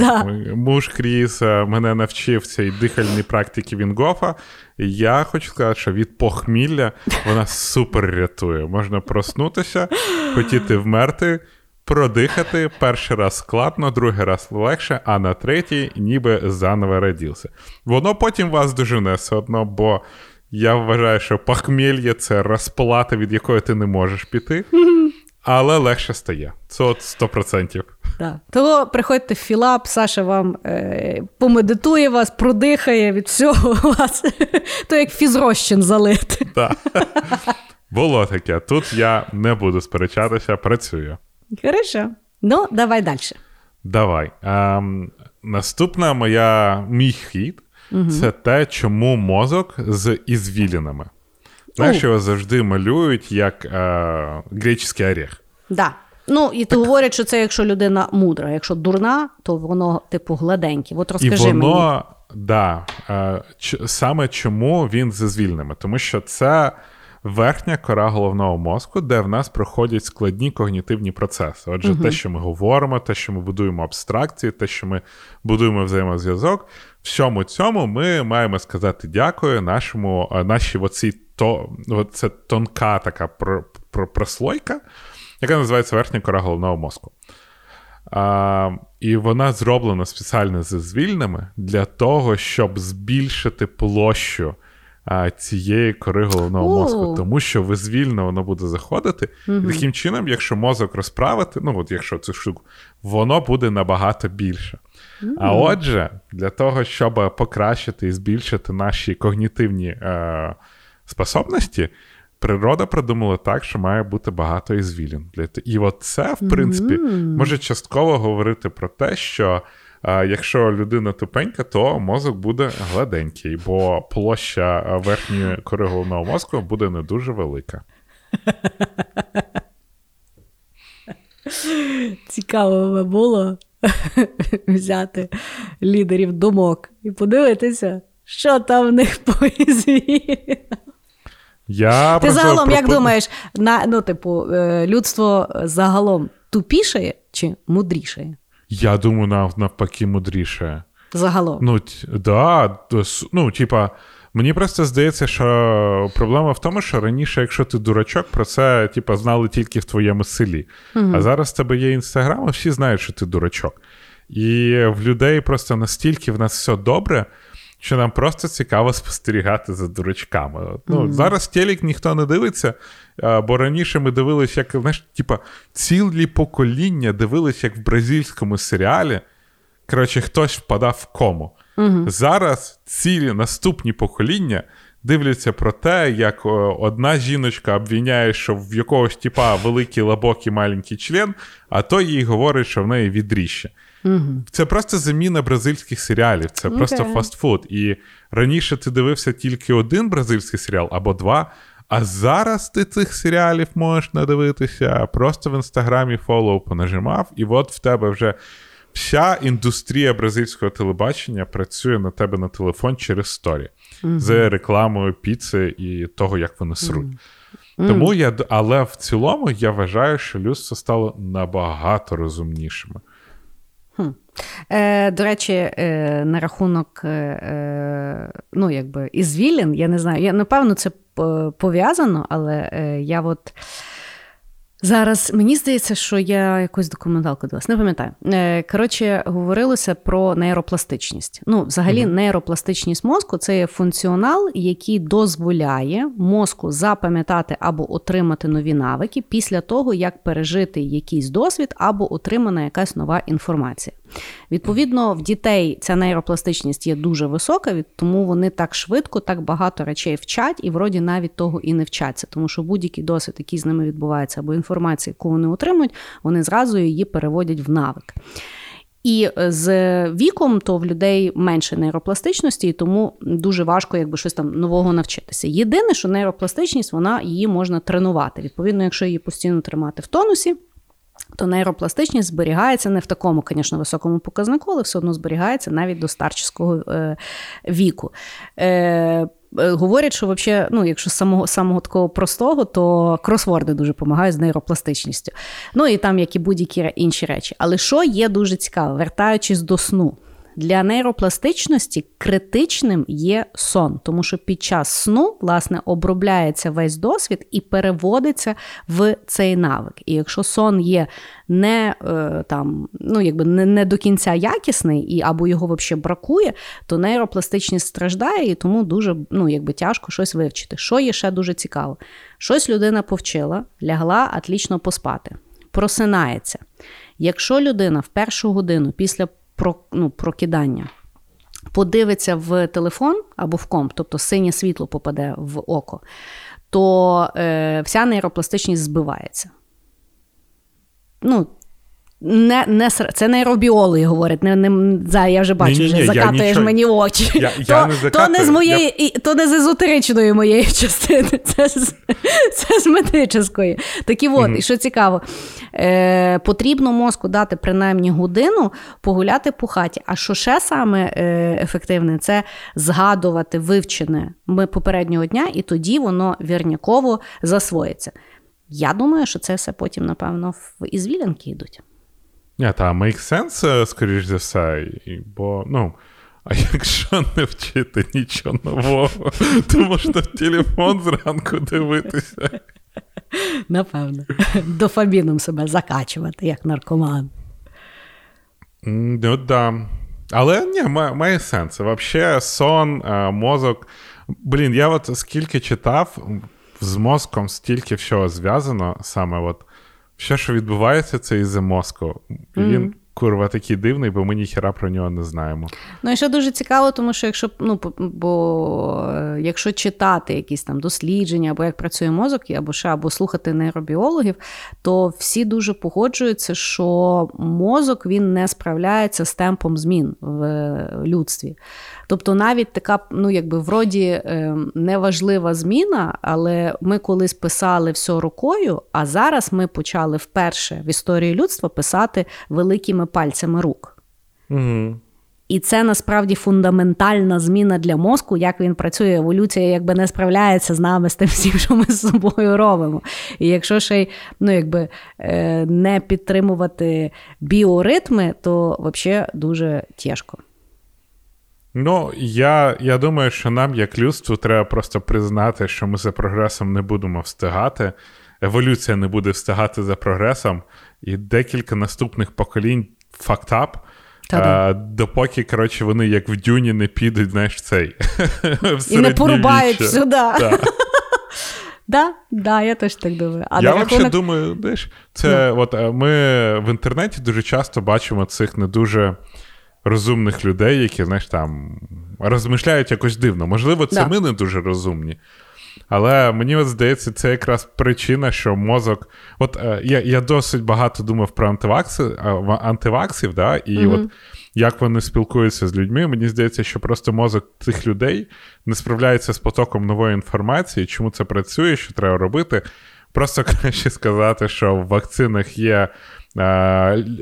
е, муж Кріс, е, мене навчив цій дихальній практики Вінгофа. Я хочу сказати, що від похмілля вона супер рятує. Можна проснутися, хотіти вмерти продихати перший раз складно, другий раз легше, а на третій ніби заново родився. Воно потім вас дожене все одно, бо я вважаю, що похмельє це розплата, від якої ти не можеш піти, але легше стає. Це от 100%. Да. Того приходьте в філап, Саша вам е, помедитує вас, продихає від всього вас. То як фізрощин залити. Так. Було таке. Тут я не буду сперечатися, працюю. Хорошо. Ну, давай далі. Давай. Ем, наступна моя мій хід угу. це те, чому мозок з ізвілінами. Знаєш, його завжди малюють як е, греческий орех. Да. Ну, і ти говорять, що це якщо людина мудра, якщо дурна, то воно, типу, гладеньке. От розкажи і воно, мені. Да, е, саме чому він зі звільними? Тому що це верхня кора головного мозку, де в нас проходять складні когнітивні процеси. Отже, угу. те, що ми говоримо, те, що ми будуємо абстракції, те, що ми будуємо взаємозв'язок, всьому цьому ми маємо сказати дякую нашому, нашій оцій то, це тонка така прослойка, яка називається верхня кора головного мозку. А, І вона зроблена спеціально зі звільними для того, щоб збільшити площу цієї кори головного uh. мозку. Тому що визвільно воно буде заходити. Uh-huh. І таким чином, якщо мозок розправити, ну от якщо цю штуку, воно буде набагато більше. Uh-huh. А отже, для того, щоб покращити і збільшити наші когнітивні е, способності, природа придумала так, що має бути багато ізвілін. І от це, в принципі, mm-hmm. може частково говорити про те, що а, якщо людина тупенька, то мозок буде гладенький, бо площа верхньої кори головного мозку буде не дуже велика. Цікаво би було взяти лідерів думок і подивитися, що там в них по ізвілінам. Я Ти загалом, пропон... як думаєш, на, ну, типу, е, людство загалом тупішає чи мудрішає? Я думаю, навпаки, мудріше. Загалом. Ну, да, ну, типа, мені просто здається, що проблема в тому, що раніше, якщо ти дурачок, про це типа, знали тільки в твоєму селі. Угу. А зараз в тебе є інстаграм, і всі знають, що ти дурачок. І в людей просто настільки в нас все добре що нам просто цікаво спостерігати за дурачками. Ну, mm-hmm. Зараз телек ніхто не дивиться, бо раніше ми дивилися, як знаєш, типа, цілі покоління дивилися, як в бразильському серіалі. Коротше, хтось впадав в кому. Mm-hmm. Зараз цілі наступні покоління. Дивляться про те, як одна жіночка обвиняє, що в якогось типа великий лабок і маленький член, а той їй говорить, що в неї відріще. Угу. Це просто заміна бразильських серіалів, це okay. просто фастфуд. І раніше ти дивився тільки один бразильський серіал або два. А зараз ти цих серіалів можеш надивитися, просто в інстаграмі фоллоу понажимав, і от в тебе вже вся індустрія бразильського телебачення працює на тебе на телефон через сторі mm з рекламою піци і того, як вони сруть. mm Тому я, але в цілому я вважаю, що людство стало набагато розумнішими. Хм. Е, До речі, е, на рахунок е, е ну, якби, ізвілін, я не знаю, я напевно це пов'язано, але е, я от. Зараз мені здається, що я якусь документалку дивилась, не пам'ятаю. Е, коротше, говорилося про нейропластичність. Ну, взагалі, mm-hmm. нейропластичність мозку це є функціонал, який дозволяє мозку запам'ятати або отримати нові навики після того, як пережити якийсь досвід або отримана якась нова інформація. Відповідно, в дітей ця нейропластичність є дуже висока, тому вони так швидко, так багато речей вчать і вроді навіть того і не вчаться, тому що будь-який досвід, який з ними відбувається, або інформація, яку вони отримують, вони зразу її переводять в навик. І з віком то в людей менше нейропластичності, і тому дуже важко якби щось там нового навчитися. Єдине, що нейропластичність, вона її можна тренувати. Відповідно, якщо її постійно тримати в тонусі то нейропластичність зберігається не в такому, звісно, високому показнику, але все одно зберігається навіть до старчого е, віку. Е, е, Говорять, що вообще, ну, якщо самого самого такого простого, то кросворди дуже допомагають з нейропластичністю. Ну і там, як і будь-які інші речі. Але що є дуже цікаво, вертаючись до сну. Для нейропластичності критичним є сон, тому що під час сну власне обробляється весь досвід і переводиться в цей навик. І якщо сон є не е, там, ну якби не, не до кінця якісний, і або його взагалі бракує, то нейропластичність страждає, і тому дуже ну, якби тяжко щось вивчити. Що є ще дуже цікаво? Щось людина повчила, лягла атлічно поспати, просинається. Якщо людина в першу годину після ну, прокидання подивиться в телефон або в комп, тобто синє світло попаде в око, то е, вся нейропластичність збивається. Ну, не, не, Це нейробіологи говорять. Не, не, за, Я вже бачу, ні, ні, вже закатуєш нічого, мені очі. Я, то, не закатую, то не з моєї, я... то не з езотеричної моєї частини, це з, це з медичної. Такі от, mm і що цікаво, е, потрібно мозку дати принаймні годину погуляти по хаті. А що ще саме е, ефективне, це згадувати вивчене ми попереднього дня, і тоді воно вірняково засвоїться. Я думаю, що це все потім, напевно, в ізвілянки йдуть. Ні, та make sense, скоріш за все, бо, ну. А якщо не вчити нічого нового, то можна в телефон зранку дивитися. Напевно. Дофаміном себе закачувати, як наркоман. Ну, да. Але ні, має сенс. Взагалі, сон, мозок. Блін, я от скільки читав, з мозком стільки всього зв'язано, саме от все, що відбувається, це із-за мозку. Він mm-hmm. курва такий дивний, бо ми ніхера про нього не знаємо. Ну і що дуже цікаво, тому що якщо ну, бо е, якщо читати якісь там дослідження, або як працює мозок, або ще або слухати нейробіологів, то всі дуже погоджуються, що мозок він не справляється з темпом змін в людстві. Тобто навіть така, ну якби вроді ем, неважлива зміна, але ми колись писали все рукою, а зараз ми почали вперше в історії людства писати великими пальцями рук. Угу. І це насправді фундаментальна зміна для мозку, як він працює. Еволюція якби не справляється з нами з тим всім, що ми з собою робимо. І якщо ще й ну, якби, е, не підтримувати біоритми, то взагалі дуже тяжко. Ну, я я думаю, що нам, як людству, треба просто признати, що ми за прогресом не будемо встигати. Еволюція не буде встигати за прогресом, і декілька наступних поколінь фактап. А, допоки, коротше, вони як в дюні не підуть, знаєш, цей. І не порубають сюди. Да, да, я теж так думаю. А Я взагалі думаю, знаєш, це ну. от е, ми в інтернеті дуже часто бачимо цих не дуже розумних людей, які, знаєш, там розмишляють якось дивно. Можливо, це да. ми не дуже розумні. Але мені от здається, це якраз причина, що мозок. От е, я я досить багато думав про антивакси, антиваксів, да, і mm-hmm. от як вони спілкуються з людьми. Мені здається, що просто мозок цих людей не справляється з потоком нової інформації, чому це працює, що треба робити. Просто краще сказати, що в вакцинах є е,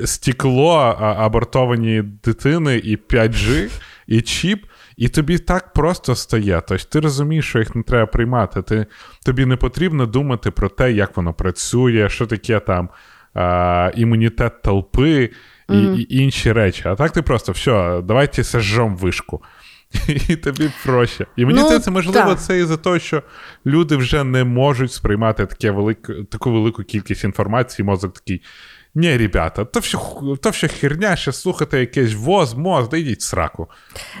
стекло, абортовані дитини, і 5G, і чіп. І тобі так просто стає. Тобто ти розумієш, що їх не треба приймати. Ти, Тобі не потрібно думати про те, як воно працює, що таке там а, імунітет толпи і, mm-hmm. і інші речі. А так ти просто все, давайте сожжем вишку. І тобі проще. І мені ну, це можливо, так. це із-за того, що люди вже не можуть сприймати таке велик, таку велику кількість інформації, мозок такий. Ні, ребята, то все то все херня, ще слухати якесь воз, моз, да йдіть в сраку.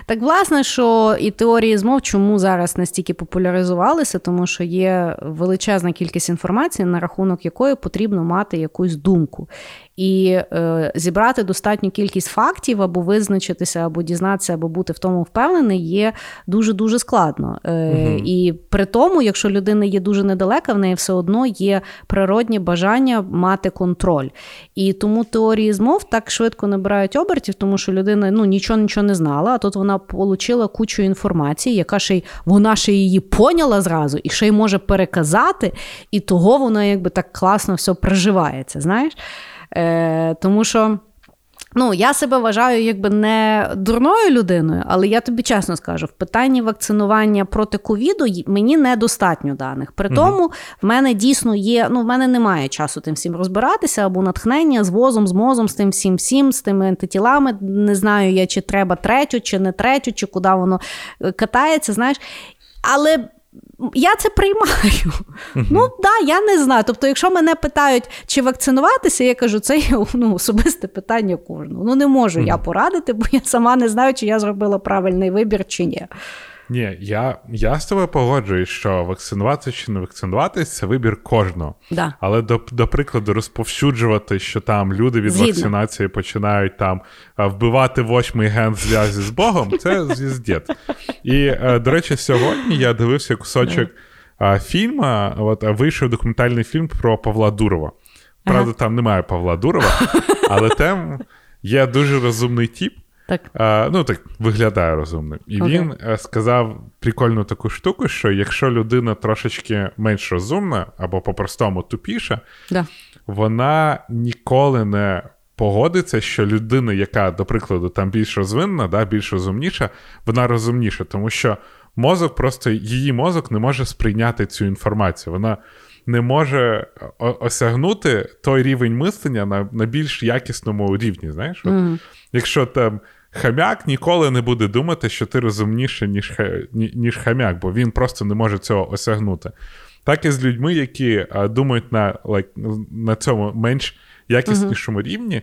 Так, власне, що і теорії змов, чому зараз настільки популяризувалися, тому що є величезна кількість інформації, на рахунок якої потрібно мати якусь думку. І е, зібрати достатню кількість фактів, або визначитися, або дізнатися, або бути в тому впевнений, є дуже дуже складно. Е, угу. І при тому, якщо людина є дуже недалека, в неї все одно є природнє бажання мати контроль. І тому теорії змов так швидко набирають обертів, тому що людина ну нічого нічого не знала. А тут вона отримала кучу інформації, яка ще й вона ще її поняла зразу, і ще й може переказати, і того вона якби так класно все проживається. Знаєш? Е, Тому що. Ну, я себе вважаю якби не дурною людиною, але я тобі чесно скажу, в питанні вакцинування проти ковіду мені недостатньо даних. При тому, в мене дійсно є. Ну, в мене немає часу тим всім розбиратися або натхнення з возом, з мозом, з тим всім всім, з тими антитілами. Не знаю я, чи треба третю, чи не третю, чи куди воно е, катається. Знаєш, але я це приймаю. Uh-huh. Ну да, я не знаю. Тобто, якщо мене питають, чи вакцинуватися, я кажу, це є ну, особисте питання кожного. Ну не можу uh-huh. я порадити, бо я сама не знаю, чи я зробила правильний вибір, чи ні. Ні, я я з тобою погоджуюсь, що вакцинуватися чи не вакцинуватися це вибір кожного. Да. Але до до прикладу, розповсюджувати, що там люди від Згідно. вакцинації починають там вбивати восьмий ген в зв'язі з Богом, це звіздєт. І, е, до речі, сьогодні я дивився кусочок фільму. От вийшов документальний фільм про Павла Дурова. Правда, ага. там немає Павла Дурова, але там є дуже розумний тіп. Так. А, Ну, так виглядає розумним. І okay. він е, сказав прикольну таку штуку, що якщо людина трошечки менш розумна або по-простому тупіша, да. вона ніколи не погодиться, що людина, яка, до прикладу, там більш розвинена, да, більш розумніша, вона розумніша, тому що мозок просто її мозок не може сприйняти цю інформацію. Вона не може осягнути той рівень мислення на на більш якісному рівні. Знаєш, От, mm. якщо там Хам'як ніколи не буде думати, що ти розумніше, ніж ніж хам'як, бо він просто не може цього осягнути. Так і з людьми, які а, думають на like, на цьому менш якіснішому uh-huh. рівні,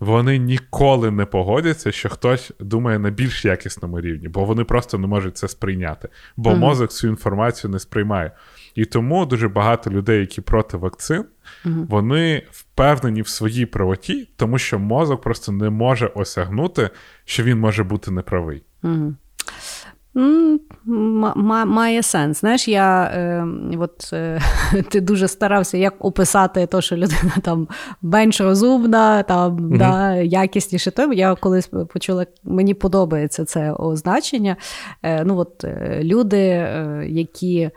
вони ніколи не погодяться, що хтось думає на більш якісному рівні, бо вони просто не можуть це сприйняти, бо uh-huh. мозок цю інформацію не сприймає. І тому дуже багато людей, які проти вакцин, uh-huh. вони впевнені в своїй правоті, тому що мозок просто не може осягнути, що він може бути неправий. Угу. Має сенс. Знаєш, я е, от е, ти дуже старався як описати те, що людина там менш розумна, там mm да, якісніше. То я колись почула, мені подобається це означення. Е, ну от е, Люди, е, які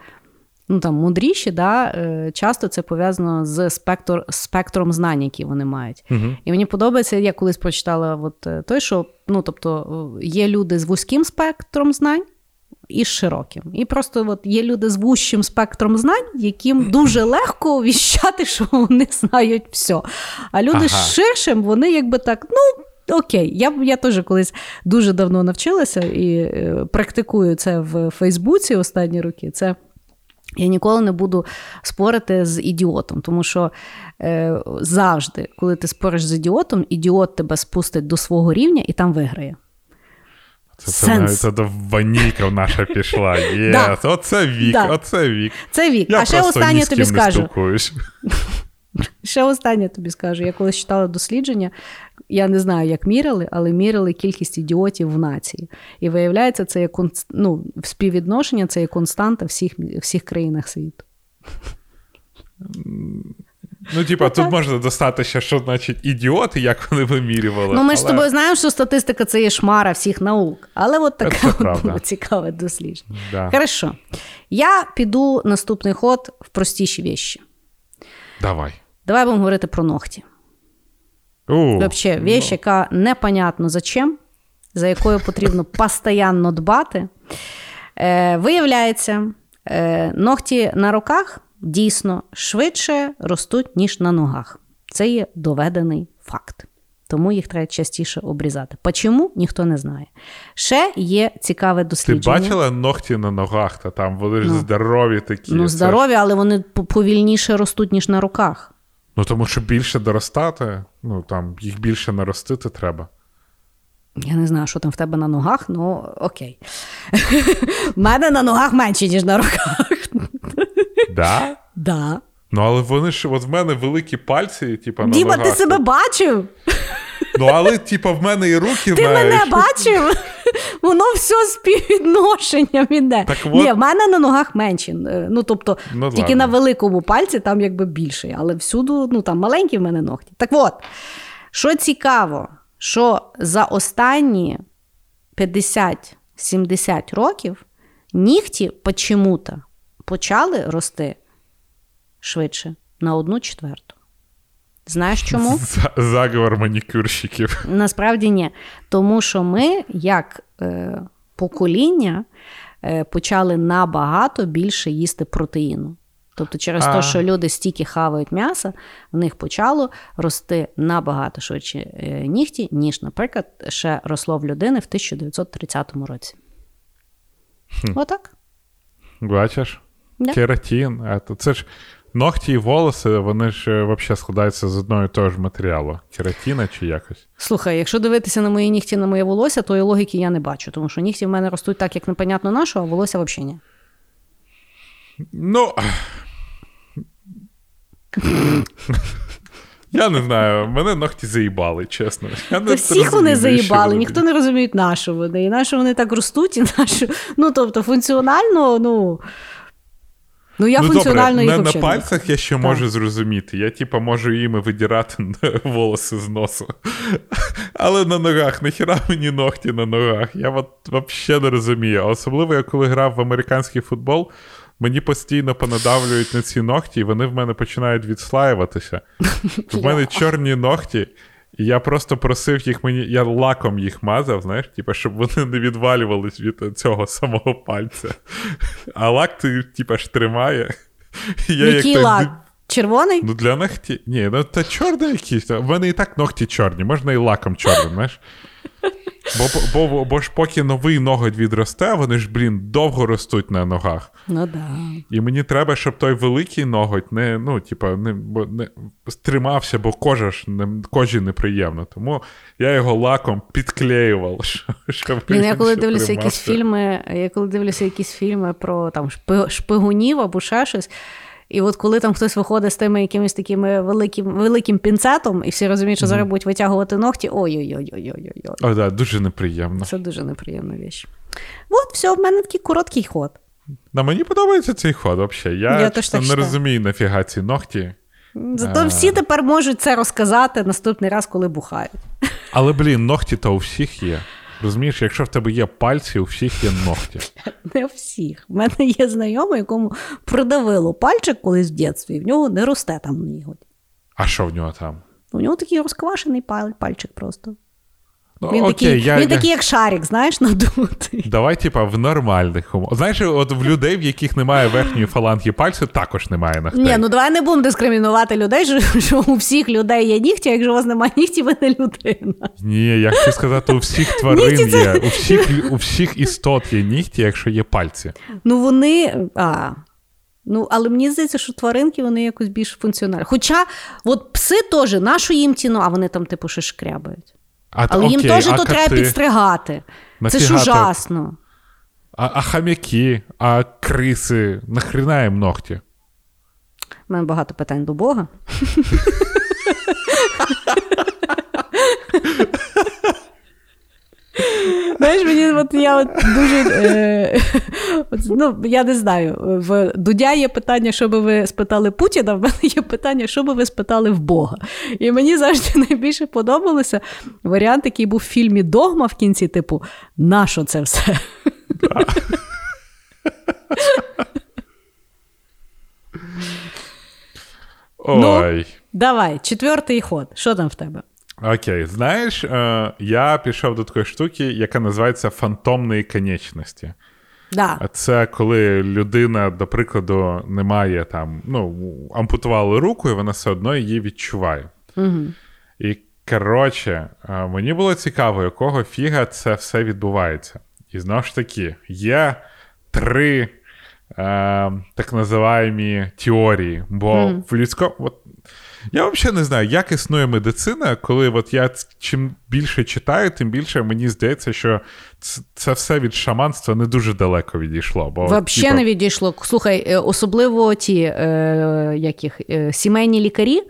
ну там мудріші, да, е, часто це пов'язано з спектр, спектром знань, які вони мають. uh І мені подобається, я колись прочитала от е, той, що ну, тобто, є люди з вузьким спектром знань. І з широким. І просто от є люди з вущим спектром знань, яким дуже легко віщати, що вони знають все. А люди ага. з ширшим, вони якби так, ну. Окей, я я теж колись дуже давно навчилася і е, практикую це в Фейсбуці останні роки. Це я ніколи не буду спорити з ідіотом, тому що е, завжди, коли ти спориш з ідіотом, ідіот тебе спустить до свого рівня і там виграє. Це Сенс. це, це ванілька наша пішла. Є, да. Оце вік, да. оце вік. Це вік. Я а ще останнє тобі скажу. Ще останнє тобі скажу. Я колись читала дослідження, я не знаю, як міряли, але міряли кількість ідіотів в нації. І виявляється, це є ну, співвідношення, це є константа всіх, всіх країнах світу. Ну, типа, тут можна достати ще, що значить ідіоти, як вони вимірювали. Ну, ми ж з тобою знаємо, що статистика це є шмара всіх наук. Але от таке було цікаве дослідження. Да. Хорошо. Я піду наступний ход в простіші віші. Давай. Давай будемо говорити про ногті. Взагалі, вещь, ну. яка непонятно за чим, за якою потрібно постійно дбати. Е, Виявляється, е, ногті на руках дійсно швидше ростуть, ніж на ногах. Це є доведений факт. Тому їх треба частіше обрізати. Почому ніхто не знає. Ще є цікаве дослідження. Ти бачила ногті на ногах, та там вони ж ну, здорові такі. Ну, здорові, але вони повільніше ростуть, ніж на руках. Ну, тому що більше доростати, ну там їх більше наростити треба. Я не знаю, що там в тебе на ногах, ну окей. У мене на ногах менше, ніж на руках. Да? Да. Ну, але вони ж, от в мене великі пальці, типу, на Діма, ногах. ти себе бачив? Ну, але, типу, в мене і руки. Ти мене бачив? Воно все співвідношенням іде. Так от... Ні, в мене на ногах менші. Ну, тобто, ну, тільки ладно. на великому пальці там якби більший, але всюди, ну там маленькі в мене ногті. Так от, що цікаво, що за останні 50-70 років нігті почему-то почали рости швидше на одну четверту. Знаєш чому? Заговор манікюрщиків. Насправді ні. Тому що ми, як е, покоління, е, почали набагато більше їсти протеїну. Тобто, через те, що люди стільки хавають м'яса, в них почало рости набагато швидше е, нігті, ніж, наприклад, ще росло в людини в 1930 році. Хм. Отак. Бачиш? Да. Кератин. Це ж ногті і волоси, вони ж е, взагалі складаються з одного і того ж матеріалу. Кератіна чи якось. Слухай, якщо дивитися на мої нігті, на моє волосся, то і логіки я не бачу, тому що нігті в мене ростуть так, як непонятно на що, а волосся взагалі ні. Ну. Я не знаю, мене ногті заїбали, чесно. Я не Всіх вони заїбали, ніхто не розуміє, на що вони, і на що вони так ростуть, і на що. Ну, тобто, функціонально, ну. Ну, я ну, функціонально добре, їх на, на пальцях я ще так. можу зрозуміти. Я, типа, можу їм видірати волоси з носу. Але на ногах, нахіра мені ногті на ногах. Я от взагалі не розумію. Особливо, я коли грав в американський футбол, мені постійно понадавлюють на ці ногті, і вони в мене починають відслаюватися. В мене чорні ногті. І я просто просив їх мені, я лаком їх мазав, знаєш, типу, щоб вони не відвалювались від цього самого пальця. А лак ти, типу, ж тримає. Я Який як лак? Червоний? Ну, для ногті. Ні, ну та чорний якийсь. В мене і так ногті чорні, можна і лаком чорним, знаєш. Бо бо, бо ж поки новий ноготь відросте, вони ж, блін, довго ростуть на ногах. Ну да. І мені треба, щоб той великий ноготь не ну, типа, не, не стримався, бо кожа ж не, кожі неприємно. Тому я його лаком підклеював. Щоб Блін, я коли дивлюся якісь фільми, я коли дивлюся якісь фільми про там шпигунів або ще щось. І от коли там хтось виходить з тими якимись такими великим великим пінцетом, і всі розуміють, що зараз будуть витягувати ногті. Ой-ой-ой-ой-ой-ой. О, да, дуже неприємно. Це дуже неприємна річ. От, все, в мене такий короткий ход. На мені подобається цей ход взагалі. Я, Я не так розумію нафіга ці ногті. Зато а... всі тепер можуть це розказати наступний раз, коли бухають. Але, блін, ногті то у всіх є. Розумієш, якщо в тебе є пальці, у всіх є ногті. Не у всіх. У мене є знайомий, якому продавило пальчик колись в дитинстві, і в нього не росте там ніготь. А що в нього там? У нього такий розквашений пальчик просто. Ну, він окей, такий, я, він такий, як шарик, знаєш, надутий. Давай, типа, в нормальних умовах. Знаєш, от в людей, в яких немає верхньої фаланги пальцю, також немає ногтей. Ні, ну давай не будемо дискримінувати людей, що, що у всіх людей є нігті, а якщо у вас немає нігті, ви не людина. Ні, я хочу сказати, у всіх тварин це... є, у всіх у всіх істот є нігті, якщо є пальці. Ну вони. А, Ну, але мені здається, що тваринки вони якось більш функціональні. Хоча от пси теж, нашу їм ціну, а вони там, типу, ще шкрябають. А, Але окей, їм теж то треба підстригати. Це ж ужасно. А а хам'яки, а криси, нахріна їм ногті? У мене багато питань до Бога. Знаєш, мені от я от дуже. Е, от, ну, Я не знаю. В Дудя є питання, що би ви спитали Путіна, в мене є питання, що би ви спитали в Бога. І мені завжди найбільше подобалося варіант, який був в фільмі Догма в кінці, типу, нащо це все? Ой. Ну, Давай, четвертий ход. Що там в тебе? Окей, знаєш, е, я пішов до такої штуки, яка називається фантомної конечності. Да. Це коли людина, до прикладу, не має там, ну, ампутували руку, і вона все одно її відчуває. Угу. І коротше, е, мені було цікаво, якого фіга це все відбувається. І знову ж таки, є три е, так називаємо теорії, бо mm. в людському. Я взагалі не знаю, як існує медицина, коли от я чим більше читаю, тим більше мені здається, що це все від шаманства не дуже далеко відійшло. Бо, Взагалі типу... не відійшло. Слухай, е, особливо ті е, яких, е, сімейні лікарі.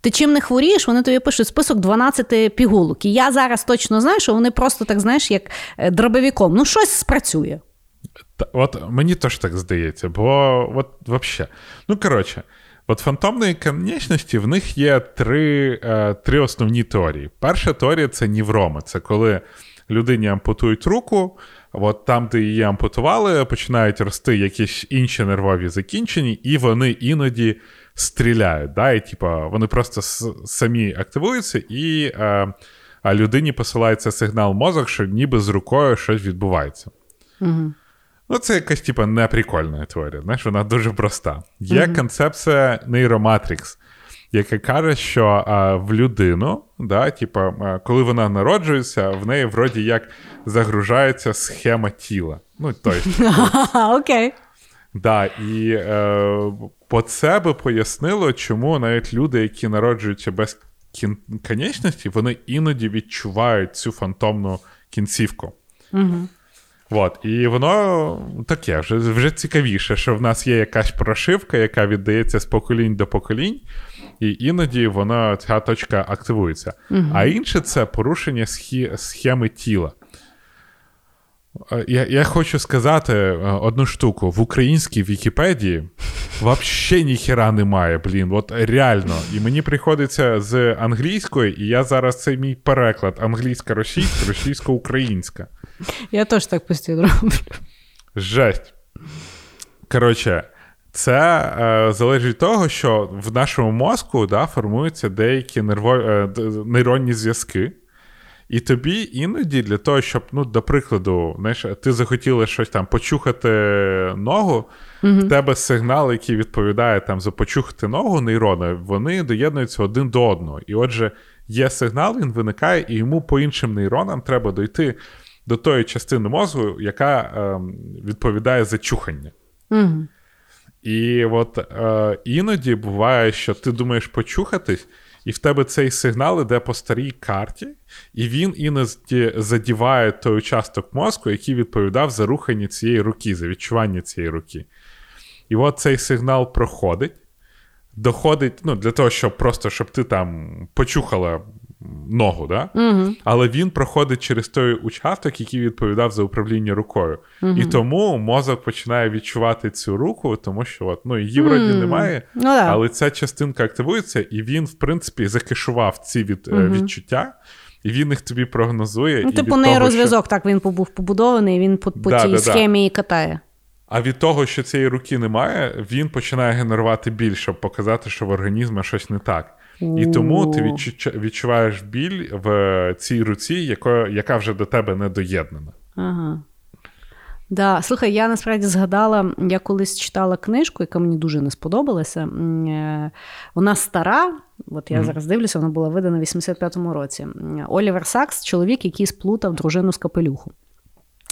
Ти чим не хворієш, вони тобі пишуть список 12 пігулок. І я зараз точно знаю, що вони просто так знаєш, як е, дробовиком. Ну, щось спрацює. Та, от мені теж так здається, бо от взагалі. Ну, коротше. От фантомної конечності в них є три е, три основні теорії. Перша теорія це нівроми. Це коли людині ампутують руку, от там, де її ампутували, починають рости якісь інші нервові закінчення, і вони іноді стріляють. Да? І типа, вони просто самі активуються, і е, а людині посилається сигнал мозок, що ніби з рукою щось відбувається. Угу. Ну, це якась, типа, неприкольна теорія. Знаєш, вона дуже проста. Є угу. концепція нейроматрікс, яка каже, що а, в людину, да, типа, коли вона народжується, в неї вроді як загружається схема тіла. Ну, той. Окей. Да, і е, по це би пояснило, чому навіть люди, які народжуються без кін... конечності, вони іноді відчувають цю фантомну кінцівку. Угу. От, І воно таке вже вже цікавіше, що в нас є якась прошивка, яка віддається з поколінь до поколінь, і іноді вона ця точка активується. Угу. А інше це порушення схі... схеми тіла. Е, я я хочу сказати е, одну штуку: в українській Вікіпедії взагалі ніхіра немає, блін. От реально. І мені приходиться з англійської, і я зараз це мій переклад: англійська-російська, російсько-українська. Я теж так постійно роблю. Жесть. Коротше, це е, залежить від того, що в нашому мозку да, формуються деякі нерво... е, нейронні зв'язки. І тобі іноді для того, щоб, ну, до прикладу, знаєш, ти захотіла щось там почухати ногу, угу. в тебе сигнал, який відповідає там за почухати ногу нейрони, вони доєднуються один до одного. І отже, є сигнал, він виникає, і йому по іншим нейронам треба дойти до тої частини мозку, яка е, відповідає за чухання. Угу. І от е, іноді буває, що ти думаєш почухатись, і в тебе цей сигнал іде по старій карті, і він іноді задіває той участок мозку, який відповідав за рухання цієї руки, за відчування цієї руки. І от цей сигнал проходить, доходить ну, для того, щоб просто щоб ти там почухала ногу, да? Угу. але він проходить через той участок, який відповідав за управління рукою. Угу. І тому мозок починає відчувати цю руку, тому що от, ну, її вроді mm. немає, ну, да. але ця частинка активується, і він, в принципі, закешував ці від, угу. відчуття. І він їх тобі прогнозує. Ну, типу, нейрозв'язок, що... так він був побудований, він по, по да, тій да, схемі да. і катає. А від того, що цієї руки немає, він починає генерувати біль, щоб показати, що в організмі щось не так. І тому ти відчуваєш біль в цій руці, яка, яка вже до тебе не доєднана. Ага. Да, Слухай, я насправді згадала, я колись читала книжку, яка мені дуже не сподобалася. Е, вона стара, от я mm-hmm. зараз дивлюся, вона була видана в 85-му році. Олівер Сакс, чоловік, який сплутав дружину з капелюху.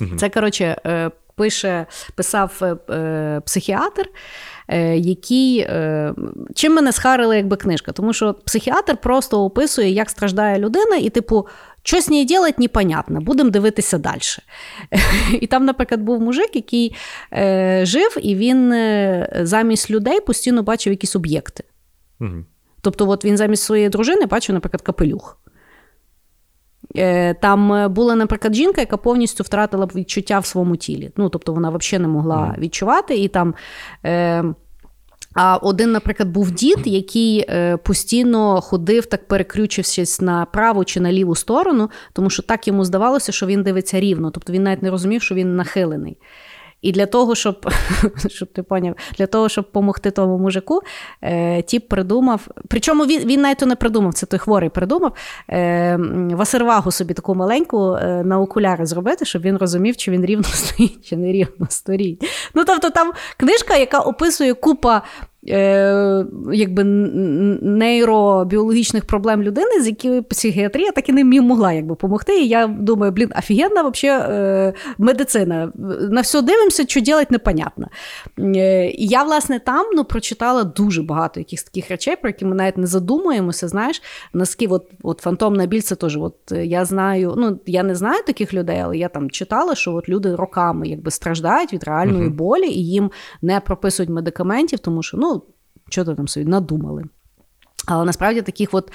Mm-hmm. Це, коротше, е, пише, писав е, психіатр. Е, який е, чим мене схарила якби книжка, тому що психіатр просто описує, як страждає людина, і, типу, що з нею робити, непонятно, будемо дивитися далі. І там, наприклад, був мужик, який е, жив, і він е, замість людей постійно бачив якісь об'єкти. Угу. Тобто, от він замість своєї дружини бачив, наприклад, капелюх. Там була, наприклад, жінка, яка повністю втратила відчуття в своєму тілі. Ну, тобто вона взагалі не могла відчувати. І там е, а один, наприклад, був дід, який е, постійно ходив, так переключившись на праву чи на ліву сторону, тому що так йому здавалося, що він дивиться рівно. Тобто він навіть не розумів, що він нахилений. І для того, щоб щоб ти поняв, для того, щоб допомогти тому мужику, е, тіп придумав. Причому він він навіть не придумав, це той хворий придумав е, васервагу собі таку маленьку е, на окуляри зробити, щоб він розумів, чи він рівно стоїть, чи не рівно стоїть. Ну тобто, там книжка, яка описує купа якби нейробіологічних проблем людини, з якими психіатрія так і не могла якби, допомогти. І я думаю, блін, офігенна вообще е, медицина. На все дивимося, що робити, непонятно. Е, і я, власне, там ну, прочитала дуже багато якихось таких речей, про які ми навіть не задумуємося. Знаєш, наскільки от, от фантомна біль, це теж от, я знаю, ну я не знаю таких людей, але я там читала, що от люди роками якби страждають від реальної uh-huh. болі, і їм не прописують медикаментів, тому що ну, що то там собі надумали. Але насправді таких от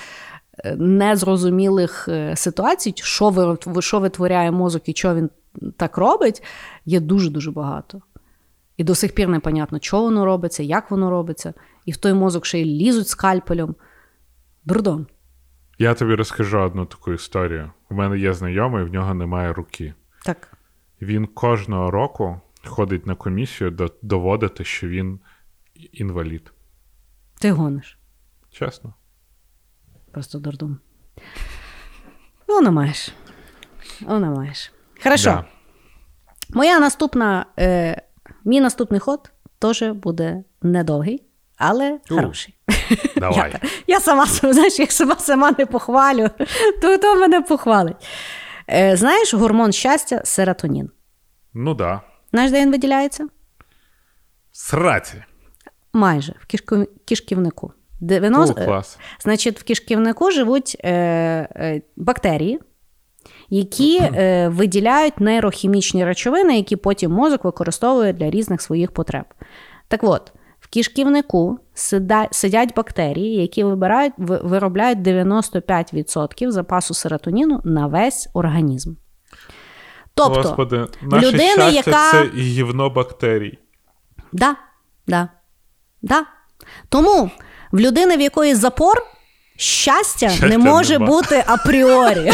е, незрозумілих е, ситуацій, що ви, що витворяє мозок і що він так робить, є дуже-дуже багато. І до сих пір непонятно, що воно робиться, як воно робиться, і в той мозок ще й лізуть скальпелем. Дурдом. Я тобі розкажу одну таку історію. У мене є знайомий, в нього немає руки. Так. Він кожного року ходить на комісію доводити, що він інвалід. Ти гониш. Чесно. Просто дурдом. Воно маєш. Воно маєш. Хорошо. Да. Моя наступна, е, мій наступний ход теж буде недовгий, але У, хороший. Давай. Я, я сама знаєш, як сама сама не похвалю, то хто мене похвалить. Е, знаєш, гормон щастя серотонін. Ну да. Знаєш, де він виділяється? Сраці. Майже в кишку, кишківнику. О, клас. Значить, в кишківнику живуть е, е, бактерії, які е, виділяють нейрохімічні речовини, які потім мозок використовує для різних своїх потреб. Так от, в кишківнику сида, сидять бактерії, які вибирають, ви- виробляють 95% запасу серотоніну на весь організм. Тобто, Господи, наше людина, щастя яка- це гівно бактерій. Да, да, да. Тому в людини, в якої запор, щастя, Щастя не може нема. бути апріорі.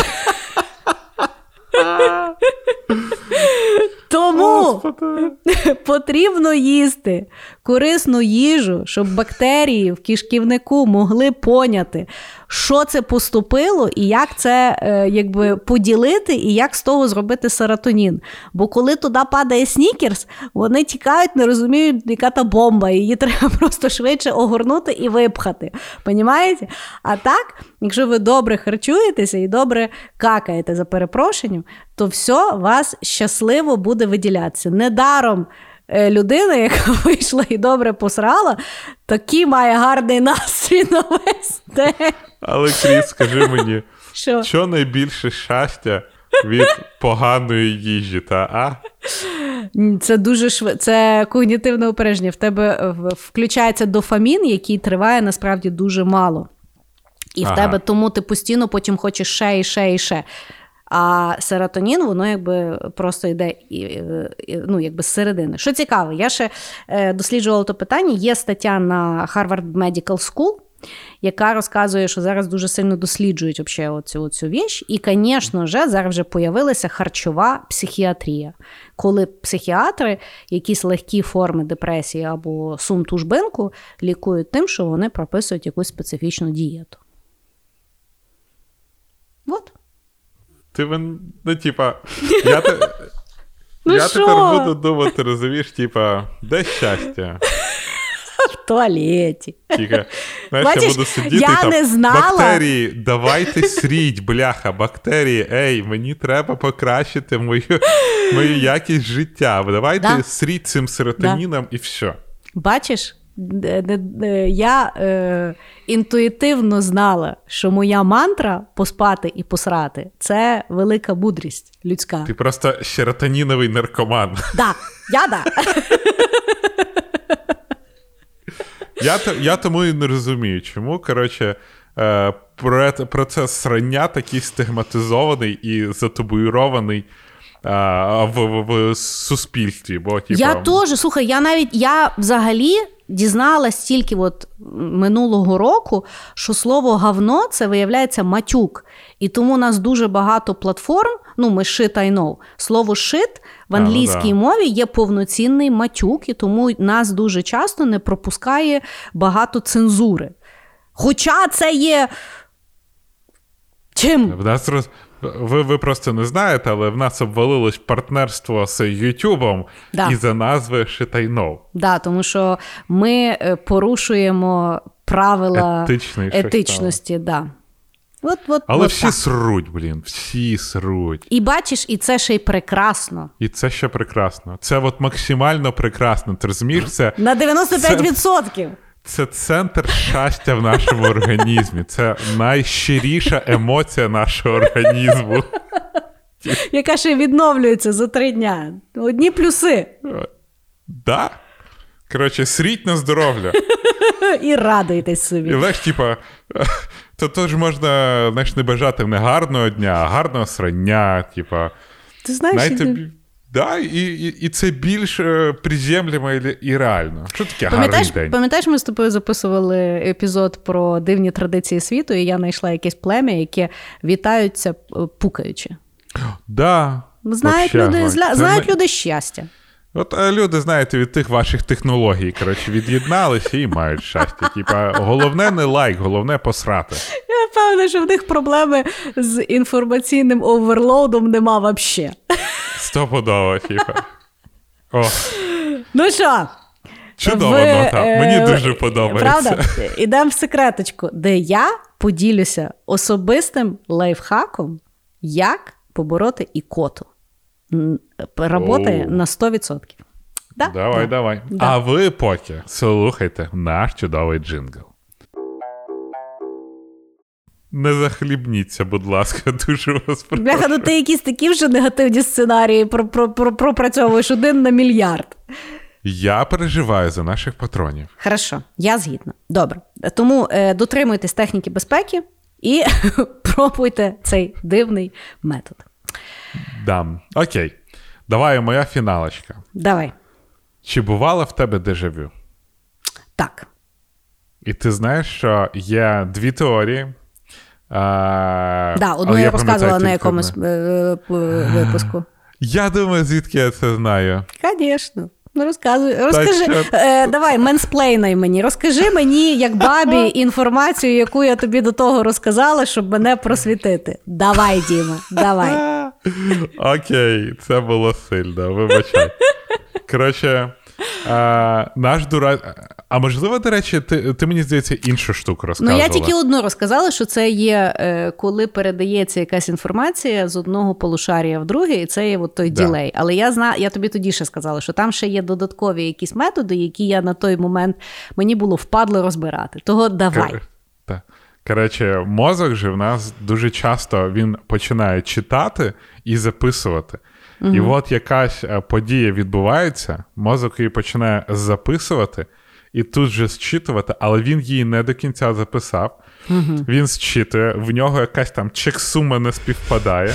Тому потрібно їсти корисну їжу, щоб бактерії в кишківнику могли поняти, що це поступило, і як це е, якби поділити, і як з того зробити серотонін. Бо коли туди падає снікерс, вони тікають, не розуміють, яка та бомба. Її треба просто швидше огорнути і випхати. Понімаєте? А так, якщо ви добре харчуєтеся і добре какаєте за перепрошенням, то все вас щасливо буде виділятися. Недаром людина, яка вийшла і добре посрала, такий має гарний настрій на весь день. Але Кріс, скажи мені, Що? що найбільше щастя від поганої їжі, та а? Це дуже швидко. Це когнітивне упередження. В тебе е, включається дофамін, який триває насправді дуже мало. І в тебе тому ти постійно потім хочеш ще і ще і ще. А серотонін, воно якби просто йде ну, якби з середини. Що цікаво, я ще е, досліджувала то питання. Є стаття на Harvard Medical School, яка розказує, що зараз дуже сильно досліджують вообще оцю, оцю віч. І, звісно ж, зараз вже появилася харчова психіатрія, коли психіатри якісь легкі форми депресії або сум тужбинку лікують тим, що вони прописують якусь специфічну дієту. От. Ти мен- ну, типа, я, те... Ну я що? тепер буду думати, розумієш, типа, де щастя? В туалеті. Тільки, знаєш, Бачиш, я буду сидіти я там, не знала. бактерії, давайте сріть, бляха, бактерії, ей, мені треба покращити мою, мою якість життя. Давайте Да. сріть цим серотоніном і все. Бачиш, я е, інтуїтивно знала, що моя мантра поспати і посрати це велика мудрість людська. Ти просто серотоніновий наркоман. Да, я да. Я, я тому і не розумію, чому, коротше, е, процес срання такий стигматизований і затабуйрований е, в, в, в суспільстві. Бо, типу, Я теж, слухай, я навіть я взагалі дізналась тільки от минулого року, що слово гавно це виявляється матюк. І тому у нас дуже багато платформ. Ну, ми shit I know. Слово shit в А, ну англійській да. мові є повноцінний матюк, і тому нас дуже часто не пропускає багато цензури. Хоча це є. Чим? В нас роз... ви, ви просто не знаєте, але в нас обвалилось партнерство з Ютубом Да. із-за назви Шитайнов. Да, тому що ми е, порушуємо правила Етичний етичності. Да. От, от, Але от всі так. сруть, блін, всі сруть. І бачиш, і це ще й прекрасно. І це ще прекрасно. Це от максимально прекрасно. Ти розумієш, це, На 95%. це центр щастя в нашому організмі. Це найщиріша емоція нашого організму. Яка ще відновлюється за три дня. Одні плюси. Да? Коротше, сріть на здоров'я. І радуйтесь собі. І знаєш, типа, то теж можна знаєш, не бажати не гарного дня, а гарного срання, типа. Ти знаєш, Знаєте, і- бі- да, і, і, і це більш е, приземлимо і, реально. Що таке Пам'ятаєш, гарний день? пам'ятаєш, ми з тобою записували епізод про дивні традиції світу, і я знайшла якесь плем'я, яке вітаються е, пукаючи. Да, Знають вообще люди, зля... Це знають ми- люди щастя. От е, люди, знаєте, від тих ваших технологій, коротше, від'єдналися і мають щастя. Типа, головне не лайк, головне посрати. Я впевнена, що в них проблеми з інформаційним оверлоудом нема взагалі. Стопудово, типа. О, Ну що? чудова в, нота. е, Мені дуже подобається. Правда? Ідемо в секреточку, де я поділюся особистим лайфхаком, як побороти ікоту. Работає на 100%. Да? Давай, Да. давай. Да. А ви поки слухайте наш чудовий джингл. Не захлібніться, будь ласка, дуже вас прошу. Бляха, ну ти якісь такі вже негативні сценарії про- про- про- пропрацьовуєш один на мільярд. Я переживаю за наших патронів. Хорошо, я згідна. Добре. Тому е, дотримуйтесь техніки безпеки і пробуйте цей дивний метод. Дам. Окей. Давай моя фіналочка. Давай. Чи бувало в тебе дежавю? Так. І ти знаєш, що є дві теорії. А, Да, одну я розказувала на якомусь е, е, випуску. Я думаю, звідки я це знаю. Звісно. Ну, розказуй. Розкажи, що? е, давай, менсплейнай мені. Розкажи мені, як бабі, інформацію, яку я тобі до того розказала, щоб мене просвітити. Давай, Діма, давай. Окей, це було сильно, вибачай. Коротше, а, наш дура. А можливо, до речі, ти, ти мені здається іншу штуку Ну, я тільки одну розказала, що це є, е, коли передається якась інформація з одного полушарія в друге, і це є от той Да. ділей. Але я зна, я тобі тоді ще сказала, що там ще є додаткові якісь методи, які я на той момент мені було впадло розбирати. Того давай. Кор- Та. Коротше, мозок же в нас дуже часто він починає читати і записувати. І от якась е, подія відбувається, мозок її починає записувати і тут же зчитувати, але він її не до кінця записав. Він зчитує, в нього якась там чек-сума не співпадає.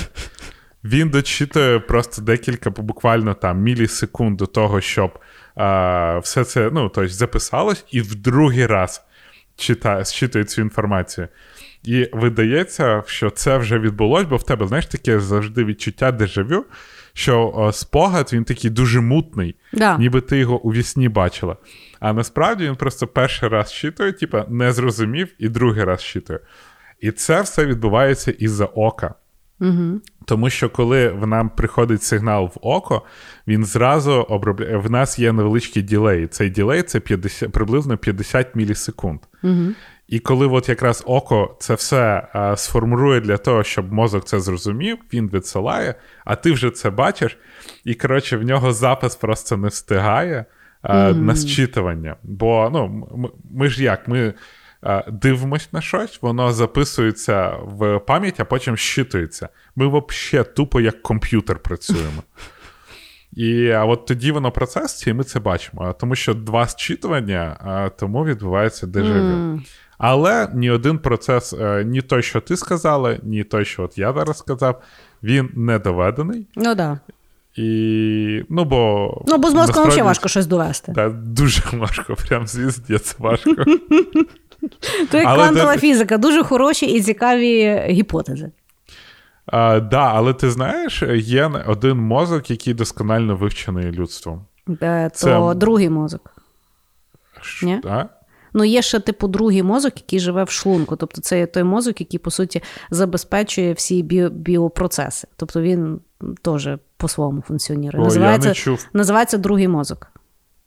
Він дочитує просто декілька, буквально там мілісекунд до того, щоб а, все це ну, тобто, записалось, і в другий раз читає, зчитує цю інформацію. І видається, що це вже відбулось, бо в тебе, знаєш, таке завжди відчуття дежавю, що о, спогад він такий дуже мутний, Да. ніби ти його у вісні бачила. А насправді він просто перший раз читує, типа не зрозумів, і другий раз читує. І це все відбувається із-за ока. Угу. Тому що коли в нам приходить сигнал в око, він зразу обробляє. В нас є невеличкий ділей. Цей ділей це 50, приблизно 50 мілісекунд. Угу. І коли от якраз око це все а, сформує для того, щоб мозок це зрозумів, він відсилає, а ти вже це бачиш, і коротше в нього запис просто не встигає а, на зчитування. Бо ну, ми, ми ж як? Ми а, дивимось на щось, воно записується в пам'ять, а потім щитується. Ми взагалі тупо як комп'ютер працюємо. І а от тоді воно процес, і ми це бачимо. Тому що два зчитування, а, тому відбувається дежавю. Але ні один процес, е, ні той, що ти сказала, ні той, що от я зараз сказав, він не доведений. Ну да. І, ну, бо, Ну, бо з мозком насправді, взагалі важко щось довести. Та, дуже важко, прям звіздець важко. То як квантова фізика, дуже хороші і цікаві гіпотези. А, да, але ти знаєш, є один мозок, який досконально вивчений людством. Е, То Це- другий мозок. Ні? А? Ну, є ще, типу, другий мозок, який живе в шлунку. Тобто, це той мозок, який, по суті, забезпечує всі біо- біопроцеси. Тобто він теж по-своєму функціонує. О, називається, я не чув. називається другий мозок.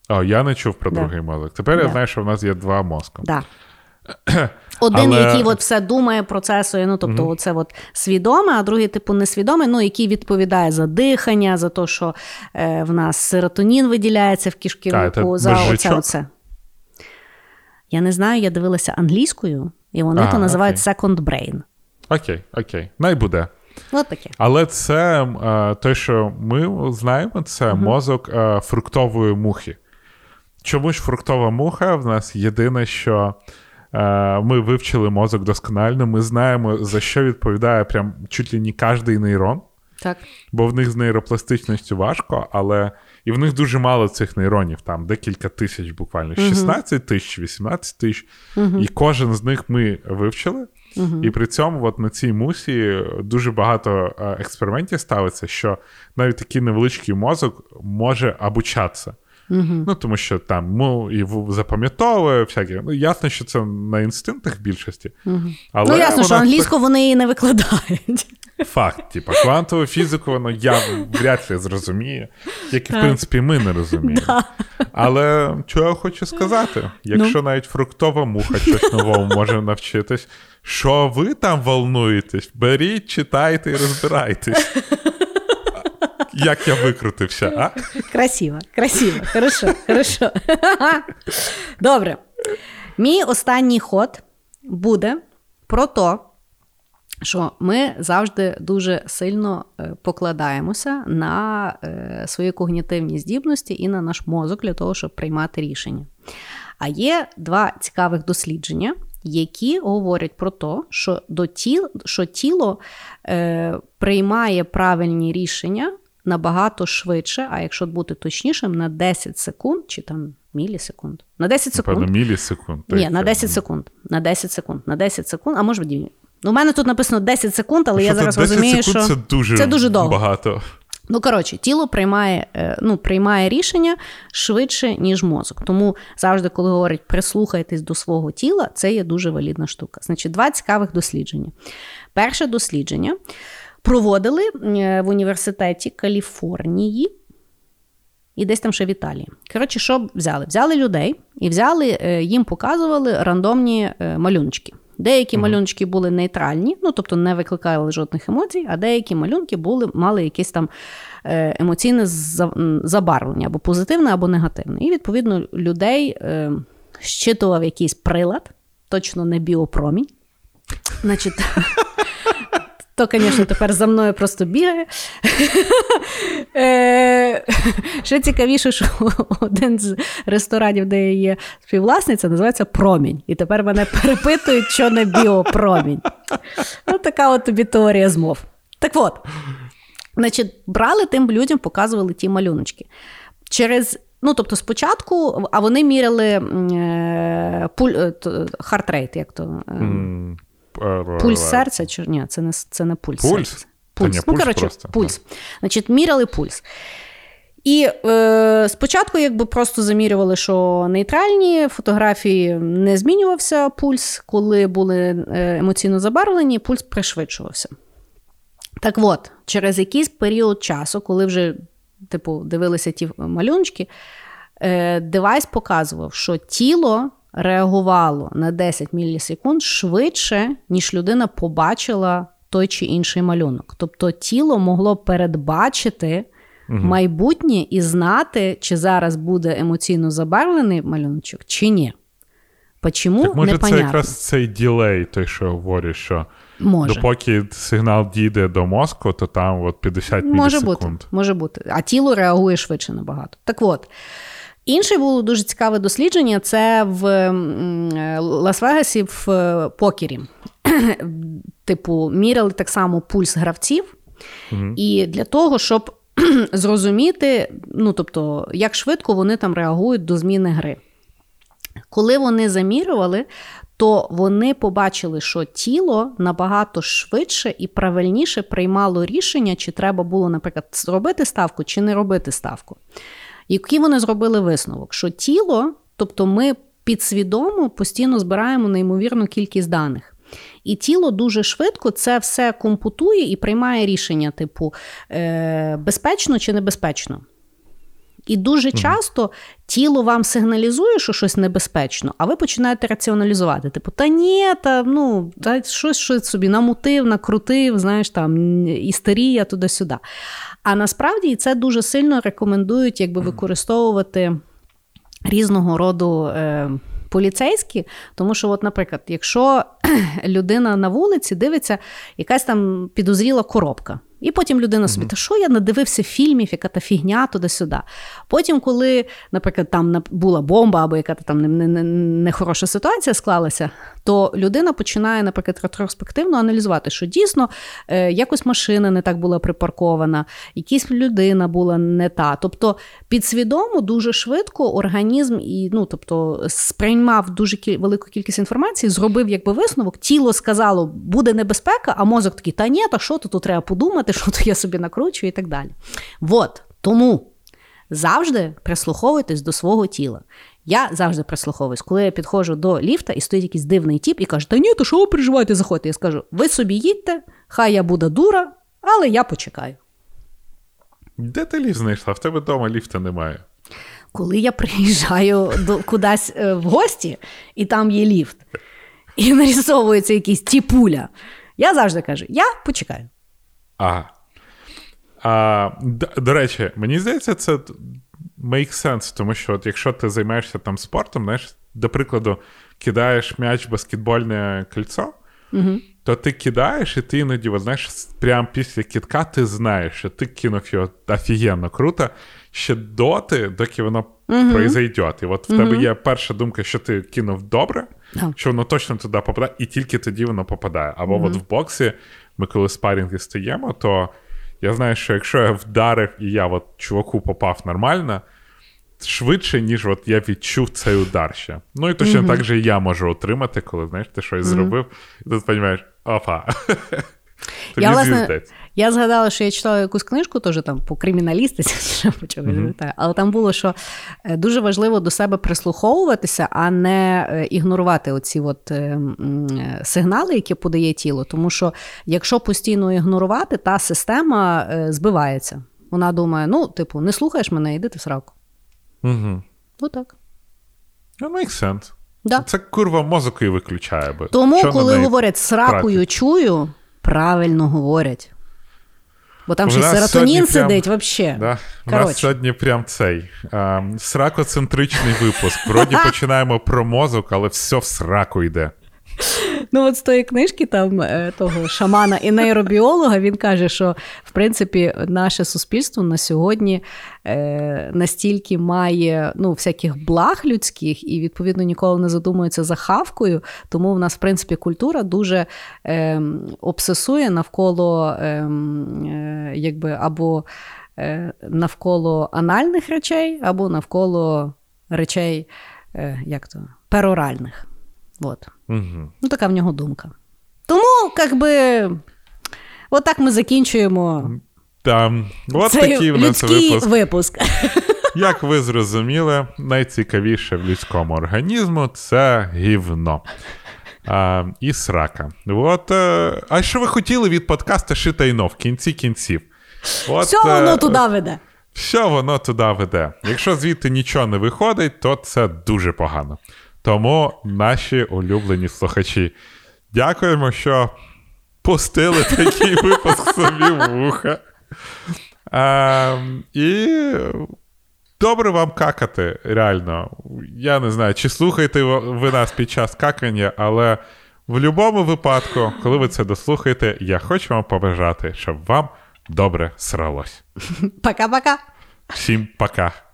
О, я не чув про Да. другий мозок. Тепер я Да. знаю, що в нас є два мозки. Да. Один, Але- який от все думає, процесує, ну тобто, це от свідоме, а другий, типу, несвідомий, ну, який відповідає за дихання, за те, що е, в нас серотонін виділяється в А, кишківнику, за оце, оце. Я не знаю, я дивилася англійською, і вони А, то називають окей. second brain. Окей, окей. Най буде. От таке. Але це е, те, що ми знаємо, це мозок е, фруктової мухи. Чому ж фруктова муха? В нас єдине, що е, ми вивчили мозок досконально, ми знаємо, за що відповідає прям чуть ли не кожний нейрон, Так. бо в них з нейропластичністю важко, але і в них дуже мало цих нейронів, там декілька тисяч буквально, 16 тисяч, 18 тисяч. І кожен з них ми вивчили. І при цьому, от на цій мусі дуже багато е, експериментів ставиться, що навіть такий невеличкий мозок може обучатися. Угу. Ну, тому що там ну, і запам'ятовує всяке. Ну, ясно, що це на інстинктах більшості. Угу. Але ну, ясно, що англійську вони її не викладають. Факт, типа, квантову фізику, воно я вряд ли зрозумію, як і в принципі ми не розуміємо. Да. Але що я хочу сказати? Якщо Ну. навіть фруктова муха щось нового може навчитись, що ви там волнуєтесь? Беріть, читайте і розбирайтесь. Як я викрутився, а? Красиво, красиво, хорошо, хорошо. Добре. Мій останній ход буде про те, що ми завжди дуже сильно е, покладаємося на е, свої когнітивні здібності і на наш мозок для того, щоб приймати рішення. А є два цікавих дослідження, які говорять про те, що, до тіл, що тіло е, приймає правильні рішення набагато швидше, а якщо бути точнішим, на 10 секунд чи там мілісекунд. На 10 секунд. Певно, мілісекунд. Ні, на 10 секунд. На 10 секунд. На 10 секунд, а може. Ну, у мене тут написано 10 секунд, але я зараз 10 розумію, секунд що це дуже, це дуже довго. багато. Ну, коротше, тіло приймає, е, ну, приймає рішення швидше, ніж мозок. Тому завжди, коли говорять прислухайтесь до свого тіла, це є дуже валідна штука. Значить, два цікавих дослідження. Перше дослідження проводили е, в університеті Каліфорнії. І десь там ще в Італії. Коротше, що взяли? Взяли людей і взяли, е, їм показували рандомні малюночки. Деякі Мгм. малюночки були нейтральні, ну тобто не викликали жодних емоцій, а деякі малюнки були, мали якесь там е, емоційне за- забарвлення, або позитивне, або негативне. І, відповідно, людей е, щитував якийсь прилад, точно не біопромінь. Значить, то, звісно, тепер за мною просто бігає. Е, Ще цікавіше, що один з ресторанів, де є співвласниця, називається Промінь. І тепер мене перепитують, що не біопромінь. Ну, така от тобі теорія змов. Так от, значить, брали тим людям, показували ті малюночки. Через, ну, тобто, спочатку, а вони міряли е, пуль, е, heart rate, як то. е, М, Пульс серця чи ні, це не, це не пульс. Пульс? серця. Та Пульс. ні, ну, пульс коротше, просто, пульс. Значить, міряли пульс. І е, спочатку, якби просто замірювали, що нейтральні фотографії не змінювався пульс, коли були е, емоційно забарвлені, пульс пришвидшувався. Так от, через якийсь період часу, коли вже типу, дивилися ті малюнчики, е, девайс показував, що тіло реагувало на 10 мілісекунд швидше, ніж людина побачила той чи інший малюнок. Тобто тіло могло передбачити майбутнє і знати, чи зараз буде емоційно забарвлений малюночок, чи ні. Почому Так може, це якраз цей ділей, той, що говорю, що Може. допоки сигнал дійде до мозку, то там от 50 Може мілісекунд. бути, може бути. А тіло реагує швидше набагато. Так от. Інше було дуже цікаве дослідження це в е, Лас-Вегасі в е, покері. Типу, міряли так само пульс гравців. І для того, щоб зрозуміти, ну тобто, як швидко вони там реагують до зміни гри. Коли вони замірювали, то вони побачили, що тіло набагато швидше і правильніше приймало рішення, чи треба було, наприклад, зробити ставку, чи не робити ставку. Який вони зробили висновок? Що тіло, тобто ми підсвідомо постійно збираємо неймовірну кількість даних. І тіло дуже швидко це все компутує і приймає рішення, типу, е, безпечно чи небезпечно. І дуже часто тіло вам сигналізує, що щось небезпечно, а ви починаєте раціоналізувати. Типу, та ні, та ну, та щось, щось собі намутив, накрутив, знаєш, там істерія туди-сюди. А насправді це дуже сильно рекомендують якби, використовувати різного роду. Е, Поліцейські, тому що, от, наприклад, якщо людина на вулиці дивиться, якась там підозріла коробка, І потім людина собі, та що я надивився фільмів, яка та фігня туди-сюди. Потім, коли, наприклад, там була бомба або яка там нехороша не, не ситуація склалася, то людина починає, наприклад, ретроспективно аналізувати, що дійсно е, якось машина не так була припаркована, якась людина була не та. Тобто підсвідомо дуже швидко організм і ну, тобто, сприймав дуже кіль... велику кількість інформації, зробив якби висновок, тіло сказало, буде небезпека, а мозок такий, та ні, та що тут треба подумати, що то я собі накручую і так далі. От тому. Завжди прислуховуйтесь до свого тіла. Я завжди прислуховуюсь, коли я підходжу до ліфта і стоїть якийсь дивний тіп і каже, та ні, то що ви переживаєте, заходьте. Я скажу, ви собі їдьте, хай я буду дура, але я почекаю. Де ти ліфт знайшла? В тебе вдома ліфта немає. Коли я приїжджаю до кудись е, в гості, і там є ліфт, і нарисовується якийсь тіпуля, я завжди кажу: я почекаю. Ага. А, До, до речі, мені здається, це make sense, тому що от якщо ти займаєшся там спортом, знаєш, до прикладу, кидаєш м'яч в баскетбольне кільцо, угу. то ти кидаєш, і ти іноді, от, знаєш, прямо після китка ти знаєш, що ти кинув його офігенно круто, ще доти, доки воно угу. произойде. І от в угу. тебе є перша думка, що ти кинув добре, що воно точно туди попадає, і тільки тоді воно попадає. Або от в боксі ми коли спарінги стаємо, то. Я знаю, що якщо я вдарив і я от чуваку попав нормально, швидше, ніж от я відчув цей удар ще. Ну і точно mm-hmm. так же і я можу отримати, коли знаєш, ти щось mm-hmm. зробив, і ти розумієш, опа. Я власне, я згадала, що я читала якусь книжку, теж там по криміналістиці, mm-hmm. але там було, що е, дуже важливо до себе прислуховуватися, а не е, ігнорувати оці от е, сигнали, які подає тіло. Тому що якщо постійно ігнорувати, та система збивається. Вона думає: ну, типу, не слухаєш мене, йди ти в сраку. Угу. Отак. That makes sense. Да. Це курва мозок і виключає. би. Тому, Що коли говорять сракою чую, правильно говорять. Бо там ще серотонін сидить прям, взагалі. Да, У нас сьогодні прям цей а, сракоцентричний випуск. Вроді починаємо про мозок, але все в сраку йде. Ну, от з тої книжки там е, того шамана і нейробіолога він каже, що в принципі наше суспільство на сьогодні е, настільки має ну, всяких благ людських і, відповідно, ніколи не задумується за хавкою. Тому в нас, в принципі, культура дуже е, обсесує навколо якби або навколо анальних речей, або навколо речей, як то, пероральних. Вот. Угу. Ну, така в нього думка. Тому, як би, от так ми закінчуємо. Там, от Цей такий в нас випуск. випуск. Як ви зрозуміли, найцікавіше в людському організму це гівно. А, І срака. От, е, А що ви хотіли від подкаста Шитайно в кінці кінців? От, Все воно туди веде. Все воно туди веде. Якщо звідти нічого не виходить, то це дуже погано. Тому наші улюблені слухачі, дякуємо, що пустили такий випуск собі в вуха. А, І добре вам какати, реально. Я не знаю, чи слухаєте ви нас під час какання, але в будь-якому випадку, коли ви це дослухаєте, я хочу вам побажати, щоб вам добре сралось. Пока-пока. Всім пока.